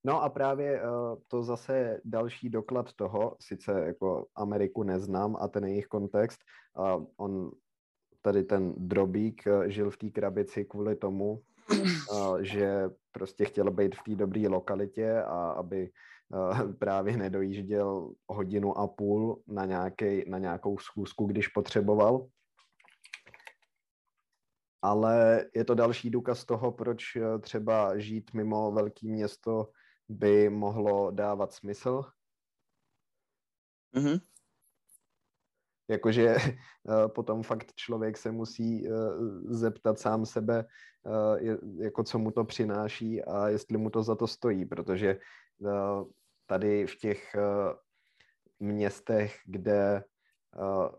No a právě uh, to zase další doklad toho, sice jako Ameriku neznám a ten jejich kontext, uh, on tady ten drobík uh, žil v té krabici kvůli tomu, uh, že prostě chtěl být v té dobré lokalitě a aby právě nedojížděl hodinu a půl na, nějaký, na nějakou schůzku, když potřeboval. Ale je to další důkaz toho, proč třeba žít mimo velké město by mohlo dávat smysl. Mm-hmm. Jakože eh, potom fakt člověk se musí eh, zeptat sám sebe, eh, jako co mu to přináší a jestli mu to za to stojí, protože tady v těch městech, kde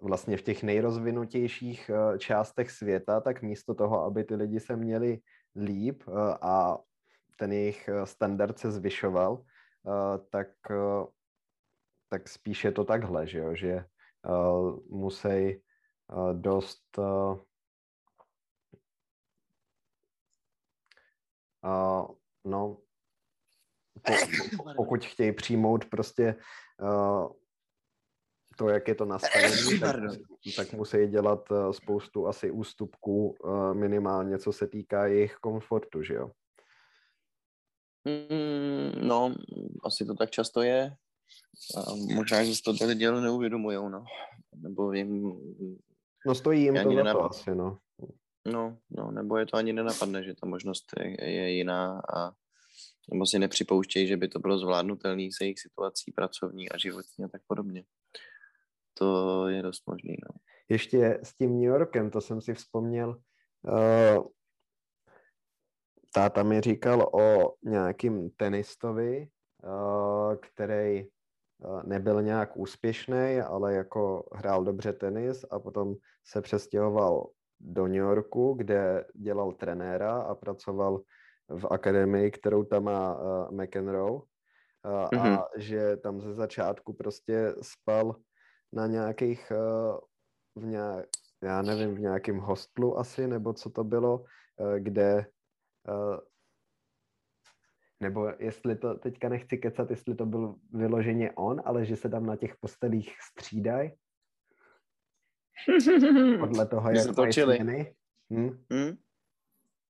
vlastně v těch nejrozvinutějších částech světa, tak místo toho, aby ty lidi se měli líp a ten jejich eh, standard se zvyšoval, eh, tak, eh, tak spíš je to takhle, že, jo? že musí dost no, pokud chtějí přijmout prostě to, jak je to nastavené, tak, tak musí dělat spoustu asi ústupků, minimálně co se týká jejich komfortu, že jo. Mm, no, asi to tak často je. A možná, že si to tady dělali neuvědomujou, no. Nebo jim... No stojí jim to nenap... to asi, no. No, no, nebo je to ani nenapadne, že ta možnost je, je jiná a nebo si nepřipouštějí, že by to bylo zvládnutelné se jejich situací pracovní a životní a tak podobně. To je dost možný, no. Ještě s tím New Yorkem, to jsem si vzpomněl, uh, táta mi říkal o nějakým tenistovi, eh, který eh, nebyl nějak úspěšný, ale jako hrál dobře tenis a potom se přestěhoval do New Yorku, kde dělal trenéra a pracoval v akademii, kterou tam má uh, McEnroe. Uh, mm-hmm. A že tam ze začátku prostě spal na nějakých, v nějak, já nevím, v nějakém hostlu asi, nebo co to bylo, kde nebo jestli to, teďka nechci kecat, jestli to byl vyloženě on, ale že se tam na těch postelích střídají. Podle toho, jak se točili. Hm? Hm?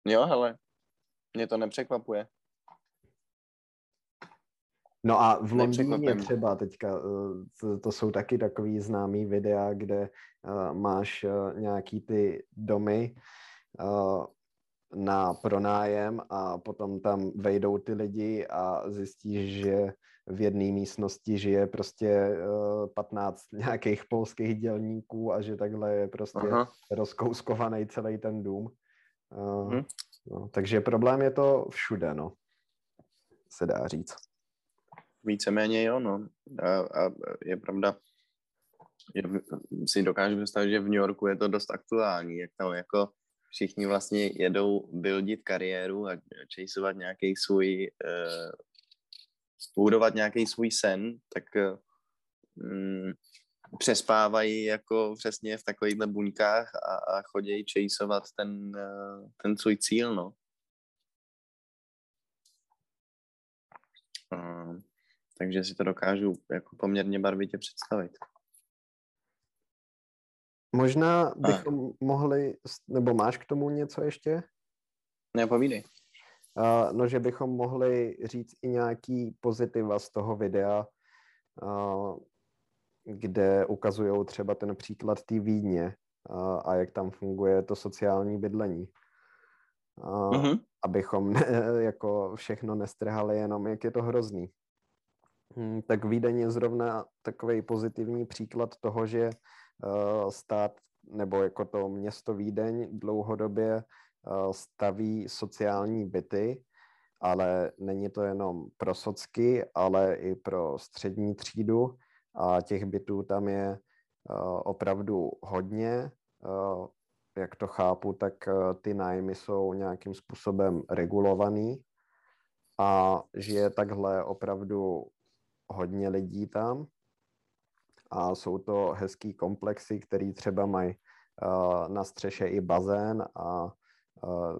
Jo, hele, mě to nepřekvapuje. No a v Londýně třeba teďka, eh, to, to jsou taky takový známý videa, kde uh, máš uh, nějaký ty domy, uh, na pronájem a potom tam vejdou ty lidi a zjistíš, že v jedné místnosti žije prostě uh, eh, 15 nějakých polských dělníků a že takhle je prostě Aha. rozkouskovaný celý ten dům. Uh, hmm. no, takže problém je to všude, no. Se dá říct. Víceméně jo, no. A, a je pravda, je, si dokážu představit, že v New Yorku je to dost aktuální, jak tam jako všichni vlastně jedou buildit kariéru a chaseovat nějaký svůj, uh, budovat nějaký svůj sen, tak uh, přespávají jako přesně v takovýchhle buňkách a, a chodějí chaseovat ten, uh, ten svůj cíl, no. Uh, takže si to dokážu jako poměrně barvitě představit. Možná bychom a. mohli, nebo máš k tomu něco ještě? Ne, povídej. Uh, no, že bychom mohli říct i nějaký pozitiva z toho videa, uh, kde ukazují třeba ten příklad té Vídně uh, a jak tam funguje to sociální bydlení. Uh, uh-huh. Abychom ne, jako všechno nestrhali jenom, jak je to hrozný. Hmm, tak Vídeň je zrovna takový pozitivní příklad toho, že stát nebo jako to město Vídeň dlouhodobě eh, staví sociální byty, ale není to jenom pro socky, ale i pro střední třídu a těch bytů tam je eh, opravdu hodně. Jak to chápu, tak ty nájmy jsou nějakým způsobem regulovaný a žije takhle opravdu hodně lidí tam a jsou to hezký komplexy, který třeba mají uh, na střeše i bazén a uh,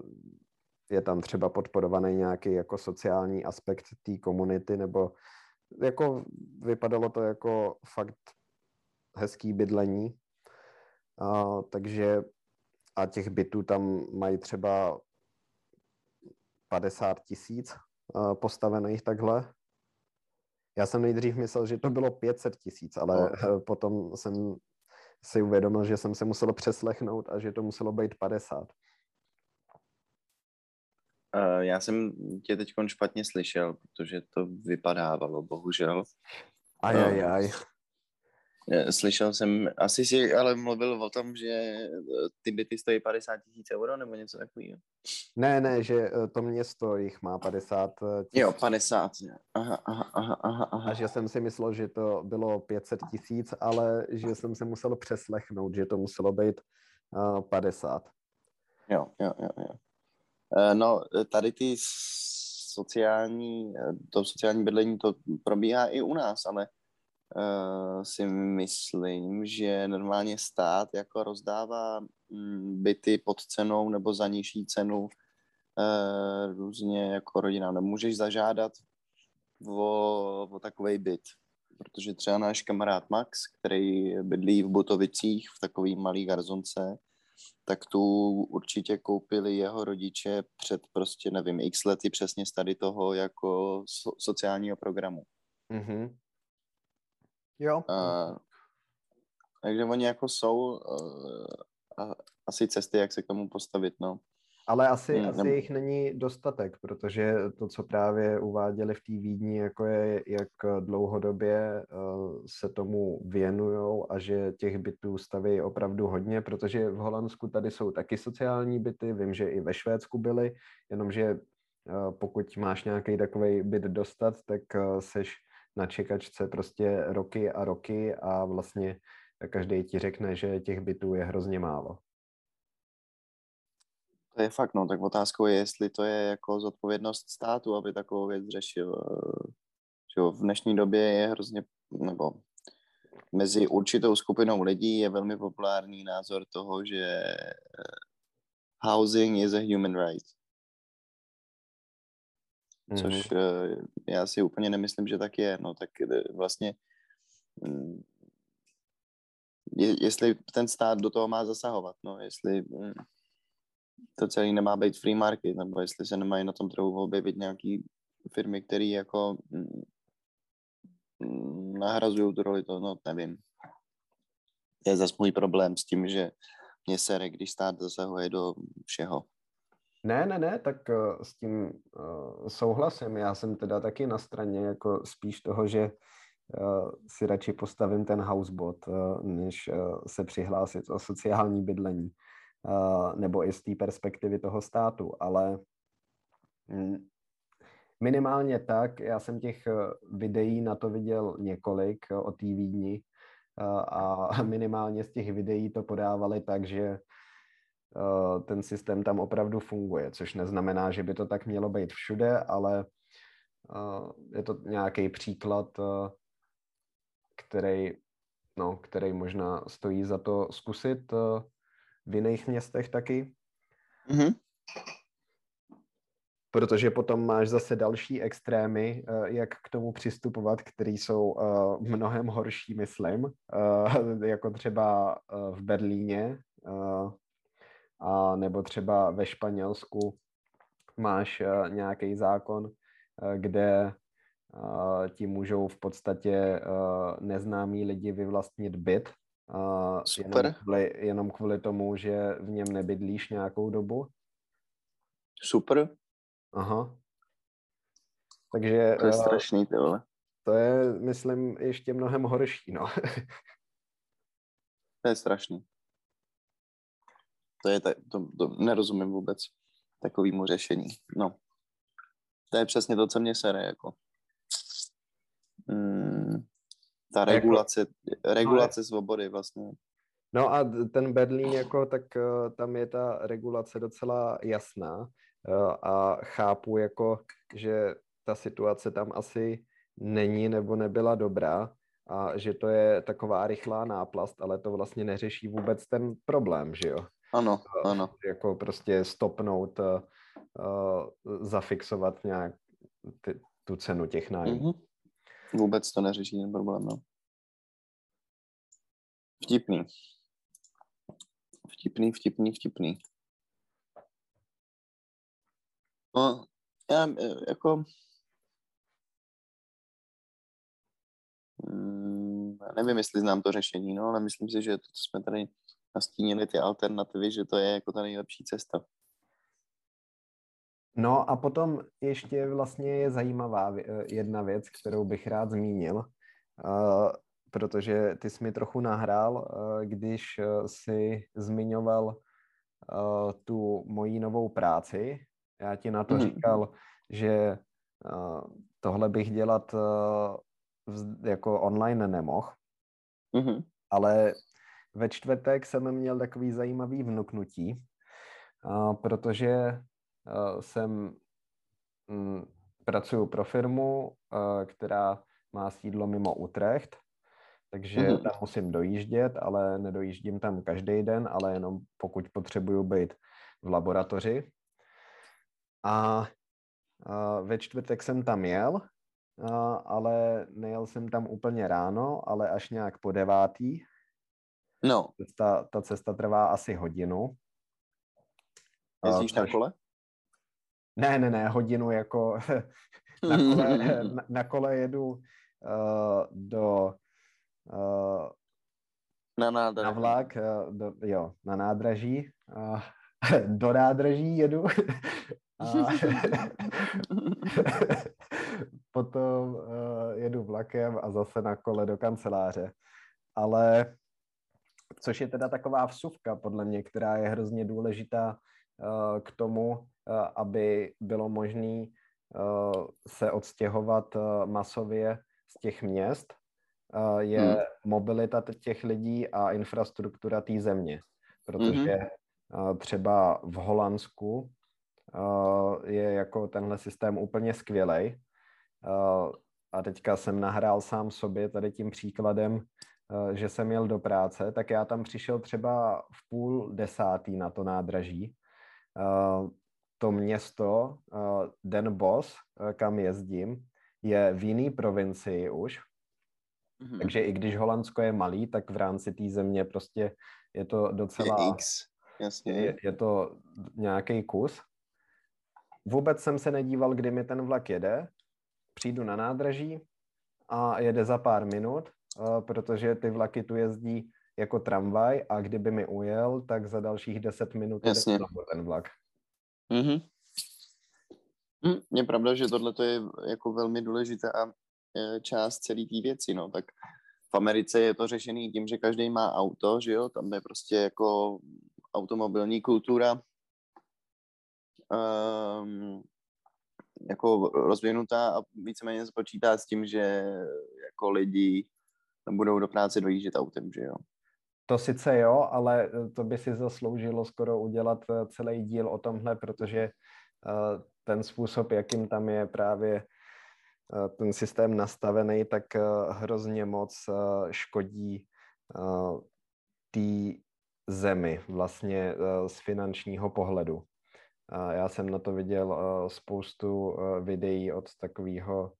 je tam třeba podporovaný nějaký jako sociální aspekt té komunity, nebo jako vypadalo to jako fakt hezký bydlení. A, takže a těch bytů tam mají třeba 50 tisíc postavených takhle. Já jsem nejdřív myslel, že to bylo 500 tisíc, ale no. potom jsem si uvědomil, že jsem se musel přeslechnout a že to muselo být 50. Uh, já jsem tě teď špatně slyšel, protože to vypadávalo, bohužel. Ajajaj. Uh, slyšel jsem, asi si ale mluvil o tom, že ty byty stojí 50 tisíc euro nebo něco takového. Ne, ne, že to město jich má 50 tisíc. Jo, 50. Aha, aha, aha, aha, aha. A že jsem si myslel, že to bylo 500 tisíc, ale že jsem se musel přeslechnout, že to muselo být uh, 50. Jo, jo, jo, jo. Eh, no, tady ty sociální, eh, to sociální bydlení, to probíhá i u nás, ale uh, si myslím, že normálně stát jako rozdává mm, byty pod cenou nebo za nižší cenu uh, různě jako rodinám. Nemůžeš zažádat o, o takový byt, protože třeba náš kamarád Max, který bydlí v Butovicích v takový malý garzonce, tak tu určitě koupili jeho rodiče před prostě, nevím, x lety přesně z tady toho jako so, sociálního programu. Mm-hmm. Jo. A, takže oni jako jsou uh, a, asi cesty, jak se k tomu postavit, no. Ale asi, hmm, asi jich není dostatek, protože to, co právě uváděli v té Vídni, jako je, jak dlouhodobě uh, se tomu věnují a že těch bytů staví opravdu hodně, protože v Holandsku tady jsou taky sociální byty, vím, že i ve Švédsku byly, jenomže uh, pokud máš nějaký takový byt dostat, tak uh, seš na čekačce prostě roky a roky a vlastně každý ti řekne, že těch bytů je hrozně málo. To je fakt, no, tak otázkou je, jestli to je jako zodpovědnost státu, aby takovou věc řešil. Že v dnešní době je hrozně, nebo mezi určitou skupinou lidí je velmi populární názor toho, že eh, housing is a human right. Což mm-hmm. já si úplně nemyslím, že tak je. No tak eh, vlastně mm, je, jestli ten stát do toho má zasahovat, no jestli mm, to celé nemá být free market, nebo jestli se nemají na tom trhu objevit nějaký firmy, které jako mm, nahrazují tu roli, to no, nevím. Je zase můj problém s tím, že mě sere, když stát zasahuje do všeho. Ne, ne, ne, tak uh, s tím uh, souhlasím. Já jsem teda taky na straně jako spíš toho, že uh, si radši postavím ten housebot, než se přihlásit o sociální bydlení nebo i z té perspektivy toho státu, ale mm, minimálně tak, já jsem těch eh, videí na to viděl několik eh, o té Vídni a minimálně z těch videí to podávali tak, že eh, ten systém tam opravdu funguje, což neznamená, že by to tak mělo být všude, ale je to nějaký příklad, který, no, který možná stojí za to zkusit v jiných městech taky. Mm-hmm. Protože potom máš zase další extrémy, eh, jak k tomu přistupovat, které jsou eh, mnohem horší, myslím, eh, jako třeba v Berlíně, a nebo třeba ve Španělsku máš nějaký zákon, kde ti můžou v podstatě neznámí lidi vyvlastnit byt Super. Jenom kvůli, jenom kvůli tomu, že v něm nebydlíš nějakou dobu. Super. Aha. Takže... To je strašný, ty vole. To je, myslím, ještě mnohem horší, no. to je strašný. To je, to, to, to nerozumím vůbec takovému řešení. No. To je přesně to, co mě sere, jako. Mm, ta jako- regulace, regulace no, svobody vlastně. No a ten Berlín, jako, tak uh, tam je ta regulace docela jasná uh, a chápu, jako, že ta situace tam asi není nebo nebyla dobrá a že to je taková rychlá náplast, ale to vlastně neřeší vůbec ten problém, že jo? Ano, ano. Jako prostě stopnout uh, uh, zafixovat nějak ty, tu cenu těch nájmů. Mm-hmm. Vůbec to neřeší ten problém, no. Vtipný. Vtipný, vtipný, vtipný. No, já jako... Hmm, nevím, jestli znám to řešení, no, ale myslím si, že to, co jsme tady nastínili, ty alternativy, že to je jako ta nejlepší cesta. No a potom ještě vlastně je zajímavá jedna věc, kterou bych rád zmínil, uh, protože ty jsi mi trochu nahrál, uh, když si zmiňoval tu moji novou práci. Já ti na to mm. říkal, že tohle bych dělat jako online nemohl, mm-hmm. ale ve čtvrtek jsem měl takový zajímavý vnuknutí, protože jsem mm, pracuji pro firmu, která má sídlo mimo Utrecht, takže mm-hmm. tam musím dojíždět, ale nedojíždím tam každý den, ale jenom pokud potřebuju být v laboratoři. A, a ve čtvrtek jsem tam jel, a, ale nejel jsem tam úplně ráno, ale až nějak po devátý. No. Cesta, ta cesta trvá asi hodinu. Jezdíš na kole? Ne, ne, ne, hodinu jako na kole, na, na kole jedu uh, do uh, na, nádraží. na vlak, uh, do, jo, na nádraží, uh, do nádraží jedu a potom uh, jedu vlakem a zase na kole do kanceláře. Ale což je teda taková vsuvka podle mě, která je hrozně důležitá uh, k tomu, Eh, aby bylo možné eh, se odstěhovat eh, masově z těch měst, je hmm. mobilita těch lidí a infrastruktura té země. Protože hmm. třeba v Holandsku je jako tenhle systém úplně skvělej. A teďka jsem nahrál sám sobě tady tím příkladem, že jsem jel do práce, tak já tam přišel třeba v půl desátý na to nádraží to město, uh, Den Boss, uh, kam jezdím, je v jiný provincii už. Mm-hmm. Takže i když Holandsko je malý, tak v rámci té země prostě je to docela... Je X, jasně. Je, je to nějaký kus. Vůbec jsem se nedíval, kdy mi ten vlak jede. Přijdu na nádraží a jede za pár minut, protože ty vlaky tu jezdí jako tramvaj a kdyby mi ujel, tak za dalších 10 minut Jasně. ten vlak. Mm-hmm. Mm, je pravda, že tohle je jako velmi důležitá e, část celé té věci, no, tak v Americe je to řešený tím, že každý má auto, že jo, tam je prostě jako automobilní kultura um, jako rozvinutá a víceméně spočítá s tím, že jako lidi budou do práce dojíždět autem, že jo. To sice jo, ale eh, to by si zasloužilo skoro udělat eh, celý díl o tomhle, protože eh, ten způsob, jakým tam je právě ten systém nastavený, tak hrozně moc škodí té zemi vlastně z finančního pohledu. Já jsem na to viděl spoustu videí od takového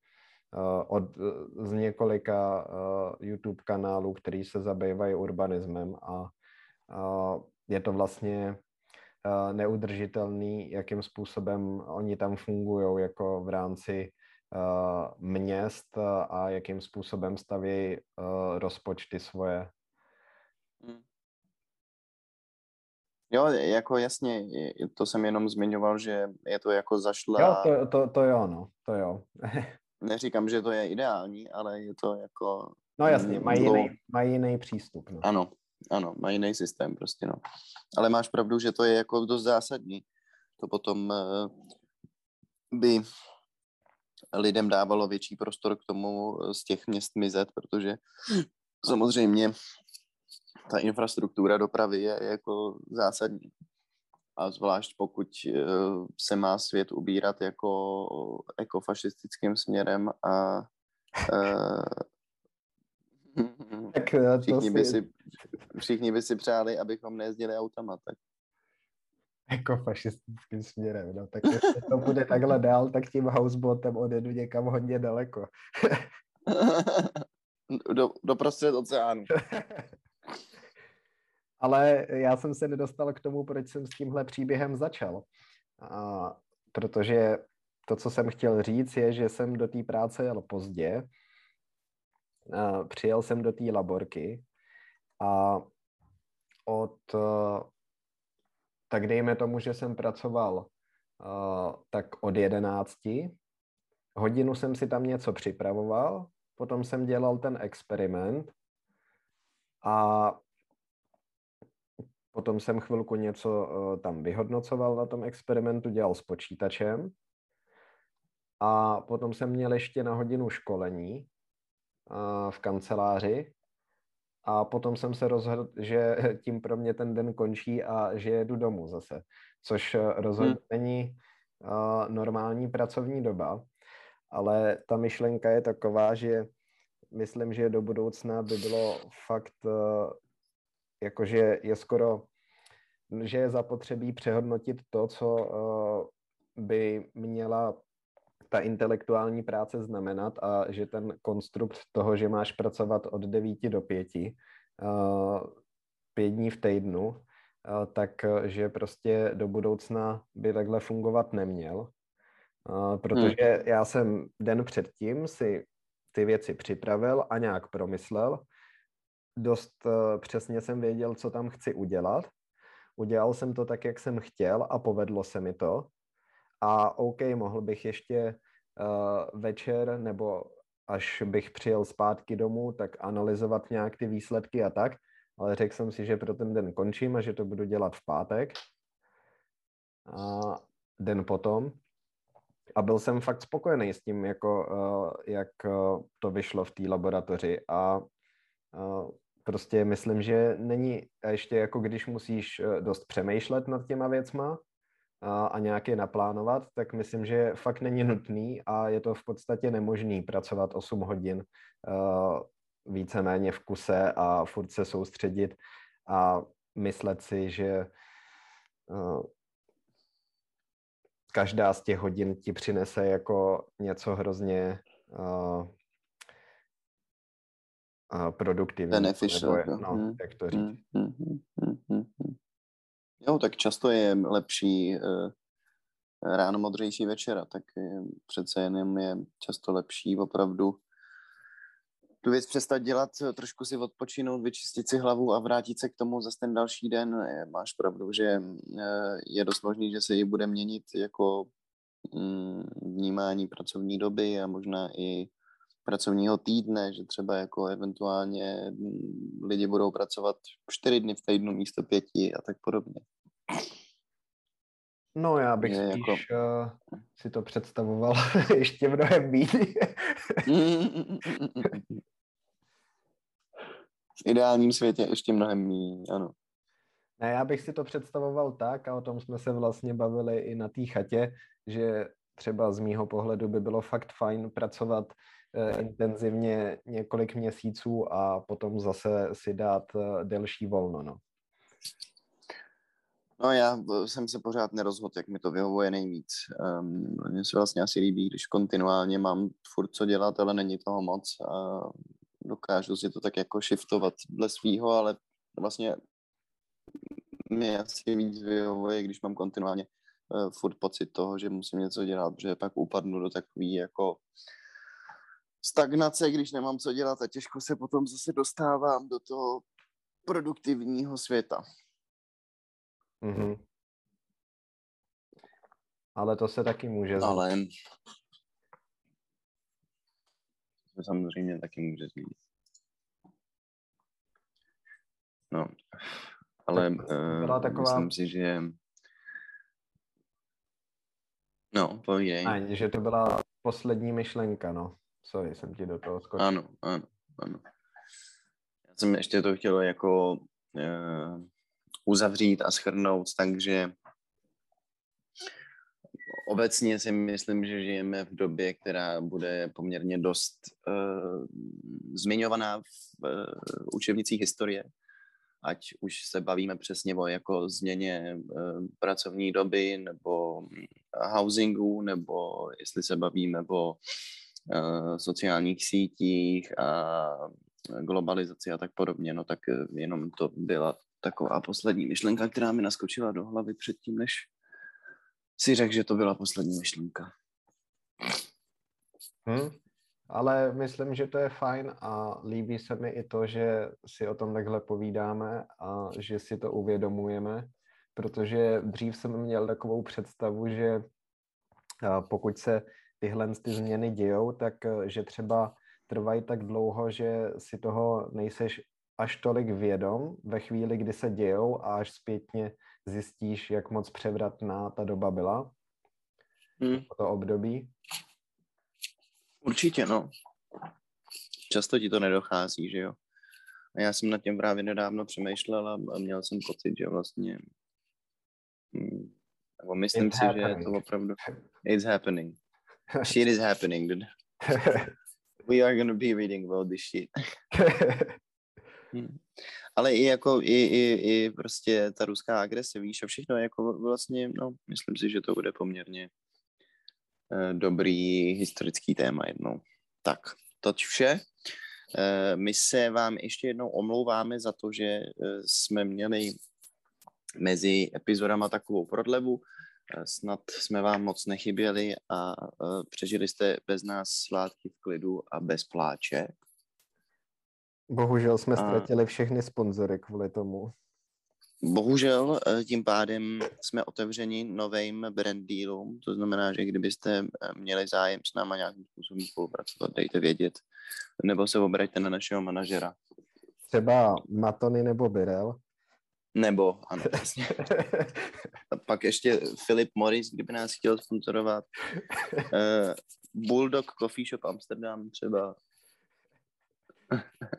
od, eh, z několika uh, YouTube kanálů, který se zabývají urbanismem a je to vlastně neudržitelný, jakým způsobem oni tam fungují jako v rámci měst a jakým způsobem staví uh, rozpočty svoje. Hmm. Jo, jako jasně, to jsem jenom zmiňoval, že je to jako zašla... Jo, to, to, to jo, no, to jo. neříkám, že to je ideální, ale je to jako... No jasně, mají, dlouho... jiný, mají jiný přístup. No. Ano, ano, mají jiný systém prostě, no. Ale máš pravdu, že to je jako dost zásadní. To potom uh, by lidem dávalo větší prostor k tomu eh, z těch měst mizet, protože samozřejmě ta infrastruktura dopravy je jako zásadní a zvlášť pokud eh, se má svět ubírat jako ekofašistickým směrem a uh, tak všichni, si... by si, všichni by si přáli, abychom nejezdili autama, tak Jako fašistickým směrem, no. Tak jestli to bude takhle dál, tak tím housebotem odjedu někam hodně daleko. do, do prostřed oceánu. Ale já jsem se nedostal k tomu, proč jsem s tímhle příběhem začal. A, protože to, co jsem chtěl říct, je, že jsem do té práce jel pozdě. A přijel jsem do té laborky a od, tak dejme tomu, že jsem pracoval tak od jedenácti. Hodinu jsem si tam něco připravoval, potom jsem dělal ten experiment a potom jsem chvilku něco tam vyhodnocoval na tom experimentu, dělal s počítačem. A potom jsem měl ještě na hodinu školení v kanceláři. A potom jsem se rozhodl, že tím pro mě ten den končí a že jedu domů zase, což rozhodně hmm. není normální pracovní doba, ale ta myšlenka je taková, že myslím, že do budoucna by bylo fakt, jakože je skoro, že je zapotřebí přehodnotit to, co by měla ta intelektuální práce znamenat a že ten konstrukt toho, že máš pracovat od 9 do 5, pět dní v týdnu, tak že prostě do budoucna by takhle fungovat neměl. Protože hmm. já jsem den předtím si ty věci připravil a nějak promyslel. Dost přesně jsem věděl, co tam chci udělat. Udělal jsem to tak, jak jsem chtěl a povedlo se mi to. A OK, mohl bych ještě uh, večer nebo až bych přijel zpátky domů, tak analyzovat nějak ty výsledky a tak, ale řekl jsem si, že pro ten den končím a že to budu dělat v pátek. A den potom. A byl jsem fakt spokojený s tím, jako, uh, jak uh, to vyšlo v té laboratoři a prostě myslím, že není ještě jako když musíš dost přemýšlet nad těma věcma, a, a nějak je naplánovat, tak myslím, že fakt není nutný a je to v podstatě nemožný pracovat 8 hodin víceméně v kuse a furt se soustředit a myslet si, že každá z těch hodin ti přinese jako něco hrozně uh, produktivní. Beneficial. Nebo, no, hmm. jak to říct. Hmm, hmm, hmm, hmm, hmm. Jo, tak často je lepší uh, ráno modřejší večera, tak je, přece jenom je často lepší opravdu tu věc přestat dělat, trošku si odpočinout, vyčistit si hlavu a vrátit se k tomu zase ten další den. Máš pravdu, že eh, je dost možný, že se ji bude měnit jako mm, vnímání pracovní doby a možná i pracovního týdne, že třeba jako eventuálně mm, lidi budou pracovat čtyři dny v týdnu místo pěti a tak podobně. No já bych je spíš jako... uh, si to představoval ještě mnohem méně. v ideálním světě ještě mnohem méně, ano. Ne, já bych si to představoval tak, a o tom jsme se vlastně bavili i na té chatě, že třeba z mýho pohledu by bylo fakt fajn pracovat intenzivně několik měsíců a potom zase si dát uh, delší volno, no. No já jsem se pořád nerozhodl, jak mi to vyhovuje nejvíc. Um, mně se vlastně asi líbí, když kontinuálně mám furt co dělat, ale není toho moc a dokážu si to tak jako shiftovat dle svýho, ale vlastně mě asi víc vyhovuje, když mám kontinuálně uh, furt pocit toho, že musím něco dělat, protože pak upadnu do takový jako stagnace, když nemám co dělat a těžko se potom zase dostávám do toho produktivního světa. Mm-hmm. Ale to se taky může změnit. Ale to samozřejmě taky může změnit. No, ale uh, taková... myslím si, že No, povídej. Ani, že to byla poslední myšlenka, no. Sorry, jsem ti do toho skočil. Ano, ano, ano. Já jsem ještě to chtěl jako uh, uzavřít a schrnout, takže obecně si myslím, že žijeme v době, která bude poměrně dost uh, zmiňovaná v uh, učebnicích historie ať už se bavíme přesně o jako změně pracovní doby nebo housingu, nebo jestli se bavíme o sociálních sítích a globalizaci a tak podobně, no tak jenom to byla taková poslední myšlenka, která mi naskočila do hlavy předtím, než si řekl, že to byla poslední myšlenka. Hmm, ale myslím, že to je fajn a líbí se mi i to, že si o tom takhle povídáme a že si to uvědomujeme, protože dřív jsem měl takovou představu, že pokud se tyhle ty změny dějou, tak že třeba trvají tak dlouho, že si toho nejseš až tolik vědom ve chvíli, kdy se dějou a až zpětně zjistíš, jak moc převratná ta doba byla, hmm. to období? Určitě, no. Často ti to nedochází, že jo. A já jsem nad tím právě nedávno přemýšlel a měl jsem pocit, že vlastně hm, nebo myslím it's si, happening. že je to opravdu it's happening. Shit is happening, dude. We are gonna be reading about this shit. Hmm. Ale i jako, i, i, i prostě ta ruská agrese, víš, a všechno, jako vlastně, no, myslím si, že to bude poměrně eh, dobrý historický téma jednou. Tak, to vše. Eh, my se vám ještě jednou omlouváme za to, že eh, jsme měli mezi epizodama takovou prodlevu. Eh, snad jsme vám moc nechyběli a eh, přežili jste bez nás svátky v klidu a bez pláče. Bohužel jsme ztratili všechny sponzory kvůli tomu. Bohužel eh, tím pádem jsme otevřeni novým brand dealům, to znamená, že kdybyste měli zájem s náma nějakým způsobem spolupracovat, dejte vědět, nebo se obraťte na našeho manažera. Třeba Matony nebo Birel. Nebo, ano, přesně. A pak ještě Philip Morris, kdyby nás chtěl sponsorovat. Uh, Bulldog Coffee Shop Amsterdam třeba.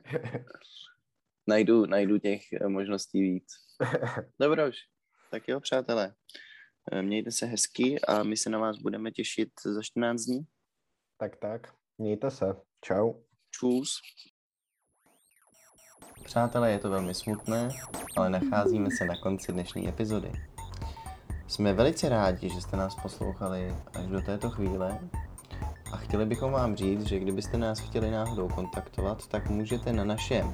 najdu, najdu těch eh, možností víc. Dobroš, tak jo, přátelé. Eh, mějte se hezky a my se na vás budeme těšit za 14 dní. Tak, tak. Mějte se. Čau. Čus. Přátelé, je to velmi smutné, ale nacházíme se na konci dnešní epizody. Jsme velice rádi, že jste nás poslouchali až do této chvíle a chtěli bychom vám říct, že kdybyste nás chtěli náhodou kontaktovat, tak můžete na našem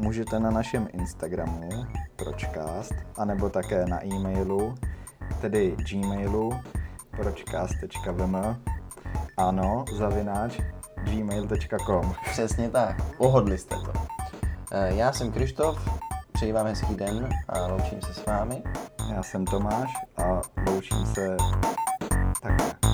můžete na našem Instagramu pročcast, anebo také na e-mailu, tedy gmailu pročcast.vm ano, zavináč gmail.com Přesně tak, pohodli jste to. Eh, já jsem Krištof, přeji vám hezký den a loučím se s vámi. Já jsem Tomáš a loučím se takhle.